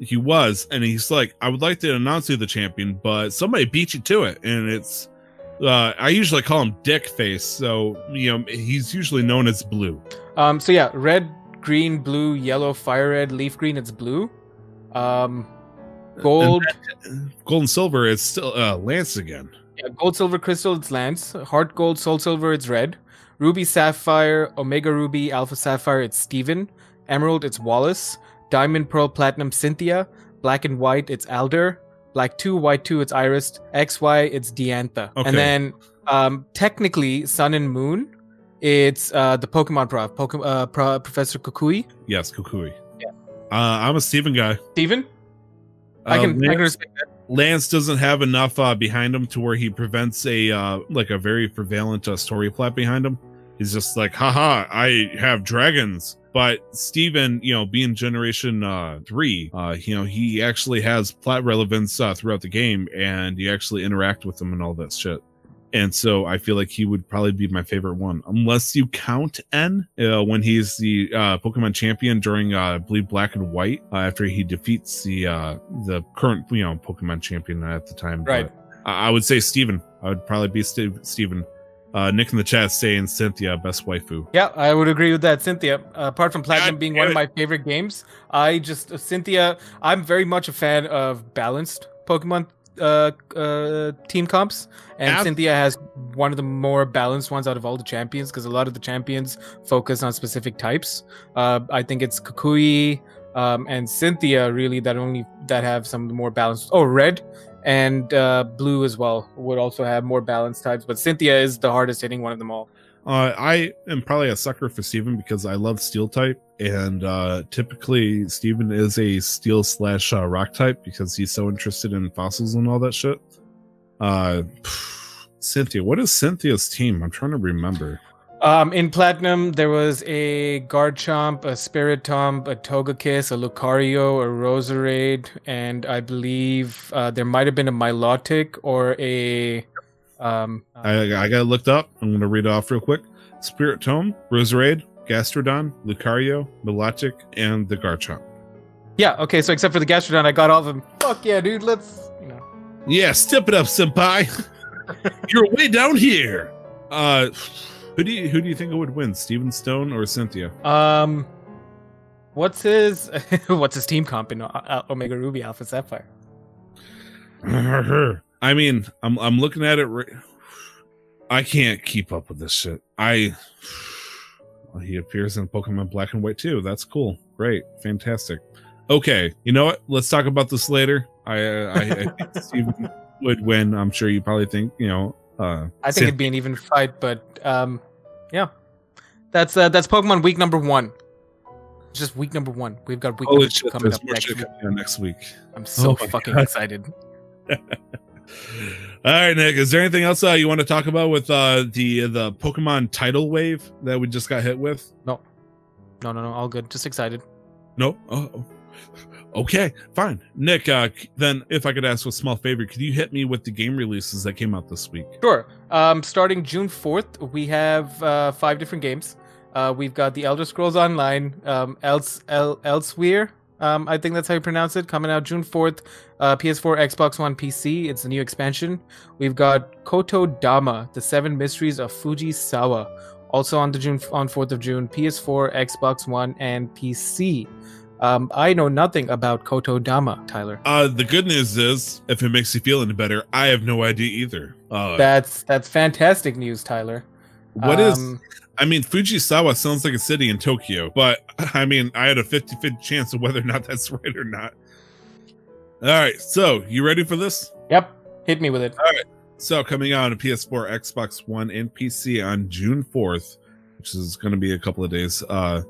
He was, and he's like, I would like to announce you the champion, but somebody beat you to it, and it's. Uh, I usually call him Dick Face, so you know he's usually known as Blue. Um, so yeah, red, green, blue, yellow, fire red, leaf green. It's blue. Um, gold, Gold and Silver is still uh, Lance again. yeah, gold, silver, crystal. It's Lance. Heart gold, soul silver. It's red. Ruby, sapphire, omega ruby, alpha sapphire. It's Steven. Emerald. It's Wallace. Diamond, pearl, platinum. Cynthia. Black and white. It's Alder. Black two, white two. It's Iris. X Y. It's Diantha. Okay. And then um, technically, Sun and Moon. It's uh, the Pokemon prof, Poke- uh, pro- Professor Kukui. Yes, Kukui. Yeah. Uh, I'm a Steven guy. Steven? I Uh, can I Lance- can respect that. Lance doesn't have enough uh, behind him to where he prevents a uh, like a very prevalent uh, story plot behind him. He's just like, haha, I have dragons. But Steven, you know, being generation uh, three, uh, you know, he actually has plot relevance uh, throughout the game, and you actually interact with him and all that shit. And so I feel like he would probably be my favorite one, unless you count N uh, when he's the uh, Pokemon champion during, uh, I believe, Black and White, uh, after he defeats the uh, the current, you know, Pokemon champion at the time. Right. But I I would say Steven. I would probably be Steve, Steven. Uh, Nick in the chat saying Cynthia best waifu. Yeah, I would agree with that, Cynthia. Uh, apart from Platinum God being damn one of my favorite games, I just uh, Cynthia. I'm very much a fan of balanced Pokemon uh, uh, team comps, and Ab- Cynthia has one of the more balanced ones out of all the champions because a lot of the champions focus on specific types. Uh, I think it's Kukui um, and Cynthia really that only that have some of the more balanced. Oh, red and uh, blue as well would also have more balanced types, but Cynthia is the hardest hitting one of them all. Uh, I am probably a sucker for Steven because I love steel type, and uh, typically Steven is a steel slash uh, rock type because he's so interested in fossils and all that shit. Uh, Cynthia, what is Cynthia's team? I'm trying to remember. Um, in Platinum, there was a Garchomp, a Spiritomb, a Togekiss, a Lucario, a Roserade, and I believe uh, there might have been a Milotic or a. Um, I, I got it looked up. I'm going to read it off real quick. Spiritomb, Roserade, Gastrodon, Lucario, Milotic, and the Garchomp. Yeah. Okay. So except for the Gastrodon, I got all of them. Fuck yeah, dude. Let's you know. Yeah, step it up, senpai. You're way down here. Uh, who do you who do you think would win, Steven Stone or Cynthia? Um, what's his what's his team comp in uh, Omega Ruby Alpha Sapphire? I mean, I'm I'm looking at it. Right, I can't keep up with this shit. I well, he appears in Pokemon Black and White too. That's cool. Great, fantastic. Okay, you know what? Let's talk about this later. I uh, I, I think Steven would win. I'm sure you probably think you know. Uh, I think it'd be an even fight, but um, yeah, that's uh, that's Pokemon Week number one. It's just week number one. We've got week Holy number shit, coming up next week. coming next week. I'm so Oh fucking God. excited. All right, Nick. Is there anything else uh, you want to talk about with uh, the the Pokemon tidal wave that we just got hit with? No, no, no, no. all good. Just excited. No. Oh, oh. Okay, fine. Nick. Uh, then, if I could ask a small favor, could you hit me with the game releases that came out this week? Sure. Um, starting June 4th, we have uh, five different games. Uh, we've got the Elder Scrolls Online, um, Else, El, Elsweyr. Um, I think that's how you pronounce it. Coming out June 4th, uh, PS4, Xbox One, PC. It's a new expansion. We've got Kotodama, The Seven Mysteries of Fujisawa. Also on the June on 4th of June, PS4, Xbox One, and PC. Um, I know nothing about Kotodama, Tyler. Uh, the good news is, if it makes you feel any better, I have no idea either. Uh, That's that's fantastic news, Tyler. what is? Um, I mean, Fujisawa sounds like a city in Tokyo, but I mean, I had a 50 50 chance of whether or not that's right or not. All right, so you ready for this? Yep, hit me with it. All right, so, coming out on PS4, Xbox One, and PC on June 4th, which is going to be a couple of days. Uh,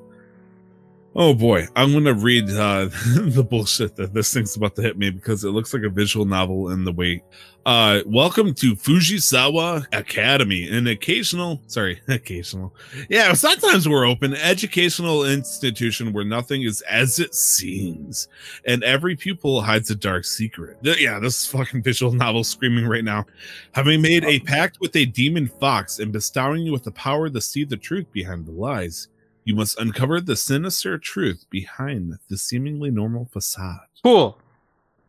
oh boy, I'm to read uh, the bullshit that this thing's about to hit me because it looks like a visual novel in the way. Uh, welcome to Fujisawa Academy, an occasional, sorry, occasional. Yeah, sometimes we're open, educational institution where nothing is as it seems, and every pupil hides a dark secret. Yeah, this fucking visual novel screaming right now. Having made a pact with a demon fox and bestowing you with the power to see the truth behind the lies, you must uncover the sinister truth behind the seemingly normal facade. Cool.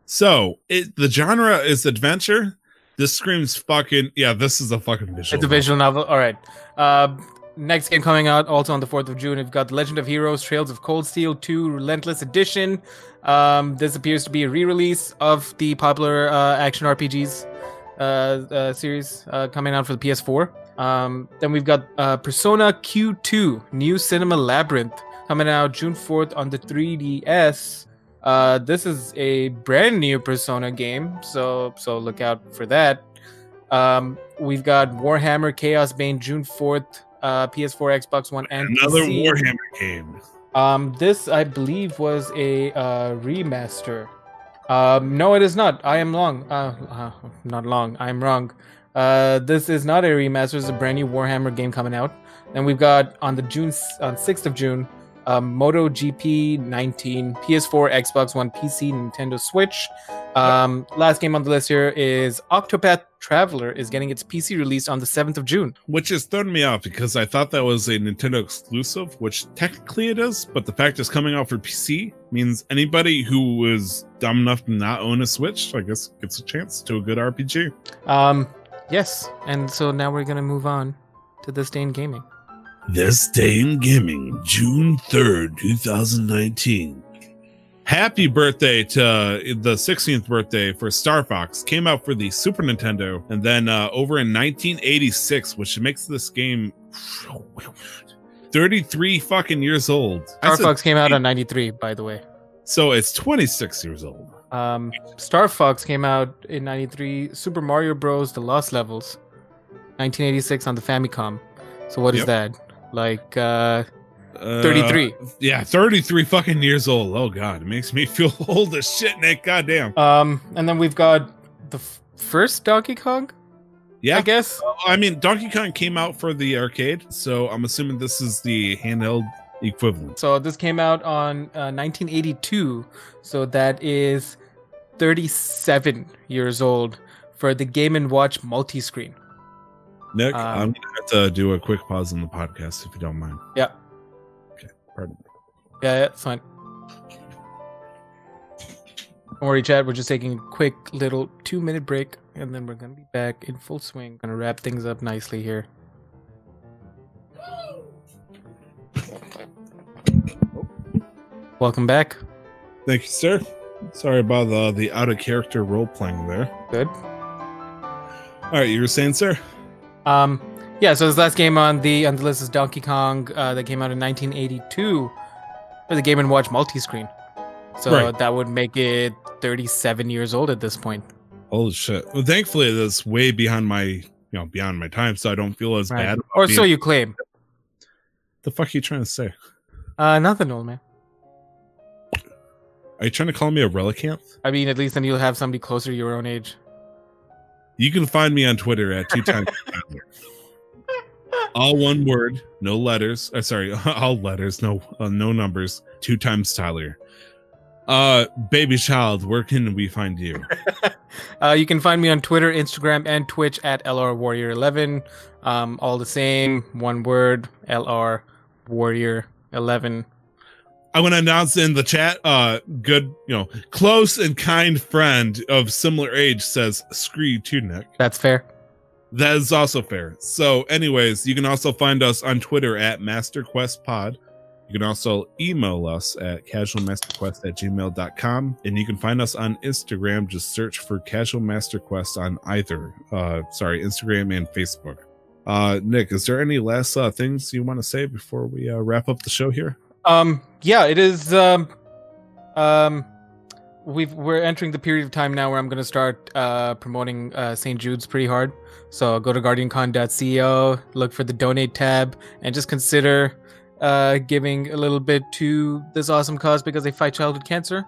So, it, the genre is adventure. This screams fucking yeah. This is a fucking visual. It's a novel. visual novel. All right. Uh, next game coming out also on the 4th of June. We've got The Legend of Heroes Trails of Cold Steel 2 Relentless Edition. Um, this appears to be a re release of the popular uh, action RPGs uh, uh, series uh, coming out for the PS4. Um, then we've got uh, Persona Q2 New Cinema Labyrinth coming out June 4th on the 3DS. Uh, this is a brand new Persona game, so so look out for that. Um, we've got Warhammer Chaosbane June 4th, uh, PS4, Xbox One, and Another PC. Warhammer game. Um, this I believe was a uh, remaster. Um, no, it is not. I am long. Uh, uh, not long. I'm wrong. Uh, this is not a remaster. It's a brand new Warhammer game coming out. And we've got on the June on sixth of June, um, MotoGP 19, PS4, Xbox One, PC, Nintendo Switch. Um, last game on the list here is Octopath Traveler is getting its PC release on the seventh of June. which has thrown me off because I thought that was a Nintendo exclusive, which technically it is, but the fact it's coming out for PC means anybody who is dumb enough to not own a Switch, I guess, gets a chance to a good RPG. Um, yes, and so now we're gonna move on to this day in gaming. This Day in Gaming, June 3rd, 2019. Happy birthday to uh, the 16th birthday for Star Fox. Came out for the Super Nintendo and then uh, over in 1986, which makes this game 33 fucking years old. Star That's a- Fox came out on 93, by the way. so it's 26 years old. Um, Star Fox came out in 93. Super Mario Bros. The Lost Levels, 1986 on the Famicom. So what is Yep. that? Like uh, Uh, 33. yeah, 33 fucking years old. Oh, God. It makes me feel old as shit, Nick. Goddamn. Um, and then we've got the f- first Donkey Kong, Yeah. I guess. I mean, Donkey Kong came out for the arcade, so I'm assuming this is the handheld equivalent. So this came out on uh, 1982. So that is 37 years old for the Game and Watch multi-screen. Nick, Um, I'm gonna have to do a quick pause on the podcast if you don't mind. Yeah. Okay. Pardon. Yeah, yeah, it's fine. Don't worry, Chad. We're just taking a quick little two minute break, and then we're gonna be back in full swing. Gonna wrap things up nicely here. Welcome back. Thank you, sir. Sorry about the the out of character role playing there. Good. All right, you were saying, sir? Um, yeah. So this last game on the on the list is Donkey Kong uh, that came out in 1982 for the Game and Watch multi-screen. So Right. that would make it 37 years old at this point. Holy shit! Well, thankfully, that's way behind my you know beyond my time, so I don't feel as Right. bad. about Or being- so you claim. The fuck are you trying to say? Uh, nothing, old man. Are you trying to call me a relicanth? I mean, at least then you'll have somebody closer to your own age. You can find me on Twitter at two times. Tyler. all one word, no letters. Uh, sorry, all letters, no uh, no numbers. Two times Tyler. Uh, baby child, where can we find you? Uh, you can find me on Twitter, Instagram, and Twitch at LR Warrior 11. Um, all the same, one word, LR Warrior 11. I want to announce in the chat. Uh, good, you know, close and kind friend of similar age says, "Screw you too, Nick." That's fair. That is also fair. So, anyways, you can also find us on Twitter at MasterQuestPod. You can also email us at casualmasterquest at gmail.com. And you can find us on Instagram. Just search for Casual Master Quest on either, uh, sorry, Instagram and Facebook. Uh, Nick, is there any last uh, things you want to say before we uh, wrap up the show here? Um, yeah, it is. Um, um, we've we're entering the period of time now where I'm gonna start uh, promoting uh, St. Jude's pretty hard. So go to guardiancon.co, look for the donate tab, and just consider uh, giving a little bit to this awesome cause because they fight childhood cancer.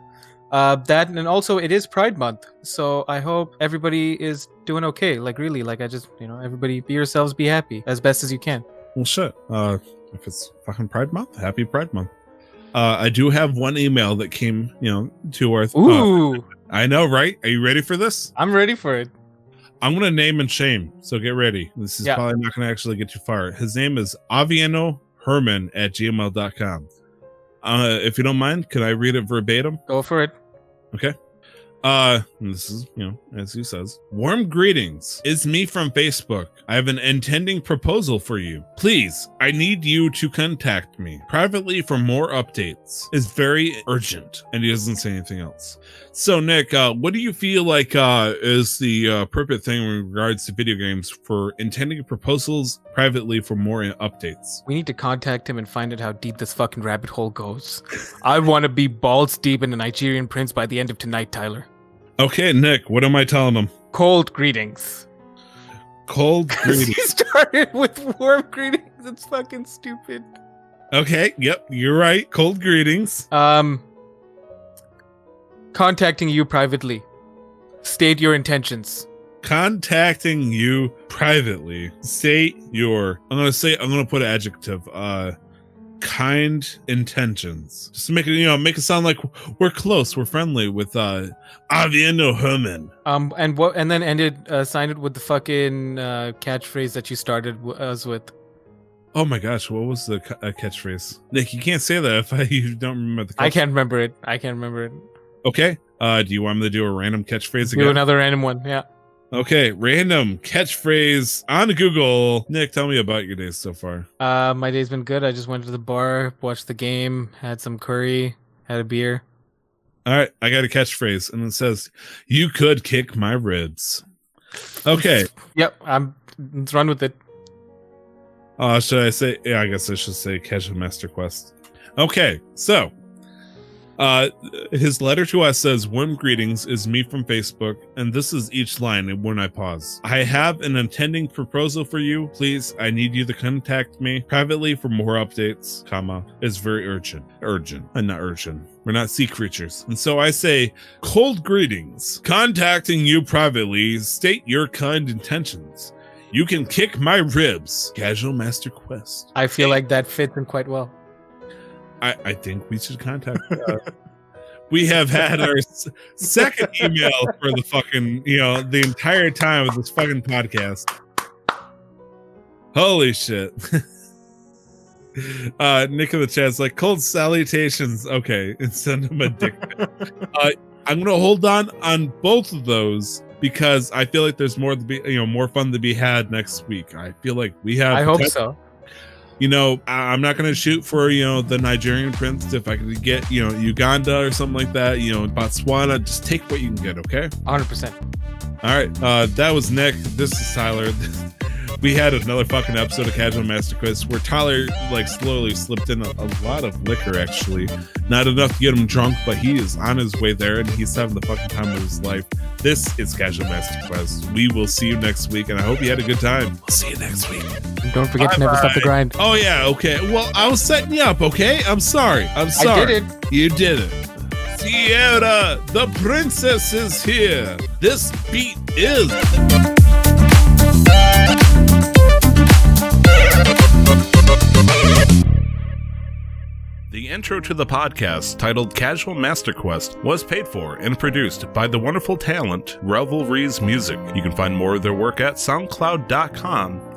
Uh, that and also it is Pride Month, so I hope everybody is doing okay. Like really, like I just you know everybody be yourselves, be happy as best as you can. Well, shit. Uh, if it's fucking Pride Month, happy Pride Month. Uh, I do have one email that came, you know, to our. Uh, Ooh, I know, right? Are you ready for this? I'm ready for it. I'm gonna name and shame, so get ready. This is Yeah. probably not gonna actually get you far. His name is Aviano Herman at gmail.com. Uh, if you don't mind, can I read it verbatim? Go for it. Okay. Uh, this is, you know, as he says, warm greetings. It's me from Facebook. I have an intending proposal for you. Please, I need you to contact me privately for more updates. It's very urgent. And he doesn't say anything else. So, Nick, uh, what do you feel like uh, is the uh, appropriate thing in regards to video games for intending proposals privately for more updates? We need to contact him and find out how deep this fucking rabbit hole goes. I want to be balls deep in the Nigerian prince by the end of tonight, Tyler. Okay, Nick, what am I telling him? Cold greetings. Cold 'Cause he greetings. started with warm greetings. It's fucking stupid. Okay, yep, you're right. Cold greetings. Um, contacting you privately. State your intentions. contacting you privately state your i'm gonna say i'm gonna put an adjective uh kind intentions just to make it you know make it sound like we're close we're friendly with uh aviano herman Um, and what? And then ended uh, signed it with the fucking uh, catchphrase that you started w- us with. oh my gosh what was the ca- uh, catchphrase nick you can't say that if I, you don't remember the I can't remember it. I can't remember it. okay uh do you want me to do a random catchphrase Do again another random one. Yeah. Okay random catchphrase on google nick tell me about your days so far Uh, my day's been good. I just went to the bar, watched the game, had some curry, had a beer. All right, I got a catchphrase, and it says, "You could kick my ribs." Okay, Yep, I'm. Let's run with it. uh, should I say? Yeah, I guess I should say Casual Master Quest. Okay, so, uh, his letter to us says, "Warm greetings is me from Facebook, and this is each line when I pause. I have an intending proposal for you. Please, I need you to contact me privately for more updates. Comma, it's very urgent. Urgent, and not urgent." We're not sea creatures. And so I say, cold greetings. Contacting you privately, state your kind intentions. You can kick my ribs. Casual Master Quest. I feel like that fits in quite well. I, I think we should contact. Uh, we have had our second email for the fucking, you know, the entire time of this fucking podcast. Holy shit. uh Nick in the chat's like cold salutations. Okay, and send him a dick. uh I'm gonna hold on on both of those because I feel like there's more to be, you know, more fun to be had next week. I feel like we have. I hope so. You know, I- I'm not gonna shoot for you know the Nigerian prince. If I could get you know Uganda or something like that, you know Botswana, just take what you can get. Okay. 100. percent All right. Uh, that was Nick. This is Tyler. we had another fucking episode of Casual Master Quiz where Tyler like slowly slipped in a, a lot of liquor. Actually, not enough to get him drunk, but he is on his way there and he's having the fucking time of his life. This is Casual Master Quest. We will see you next week, and I hope you had a good time. We'll see you next week. Don't forget to never stop the Bye-bye. grind. Oh yeah, okay. Well, I was setting you up. Okay, I'm sorry. I'm sorry. I did it. You did it. Sierra, the princess is here. This beat is. The intro to the podcast, titled Casual Master Quest, was paid for and produced by the wonderful talent Revelries Music. You can find more of their work at soundcloud.com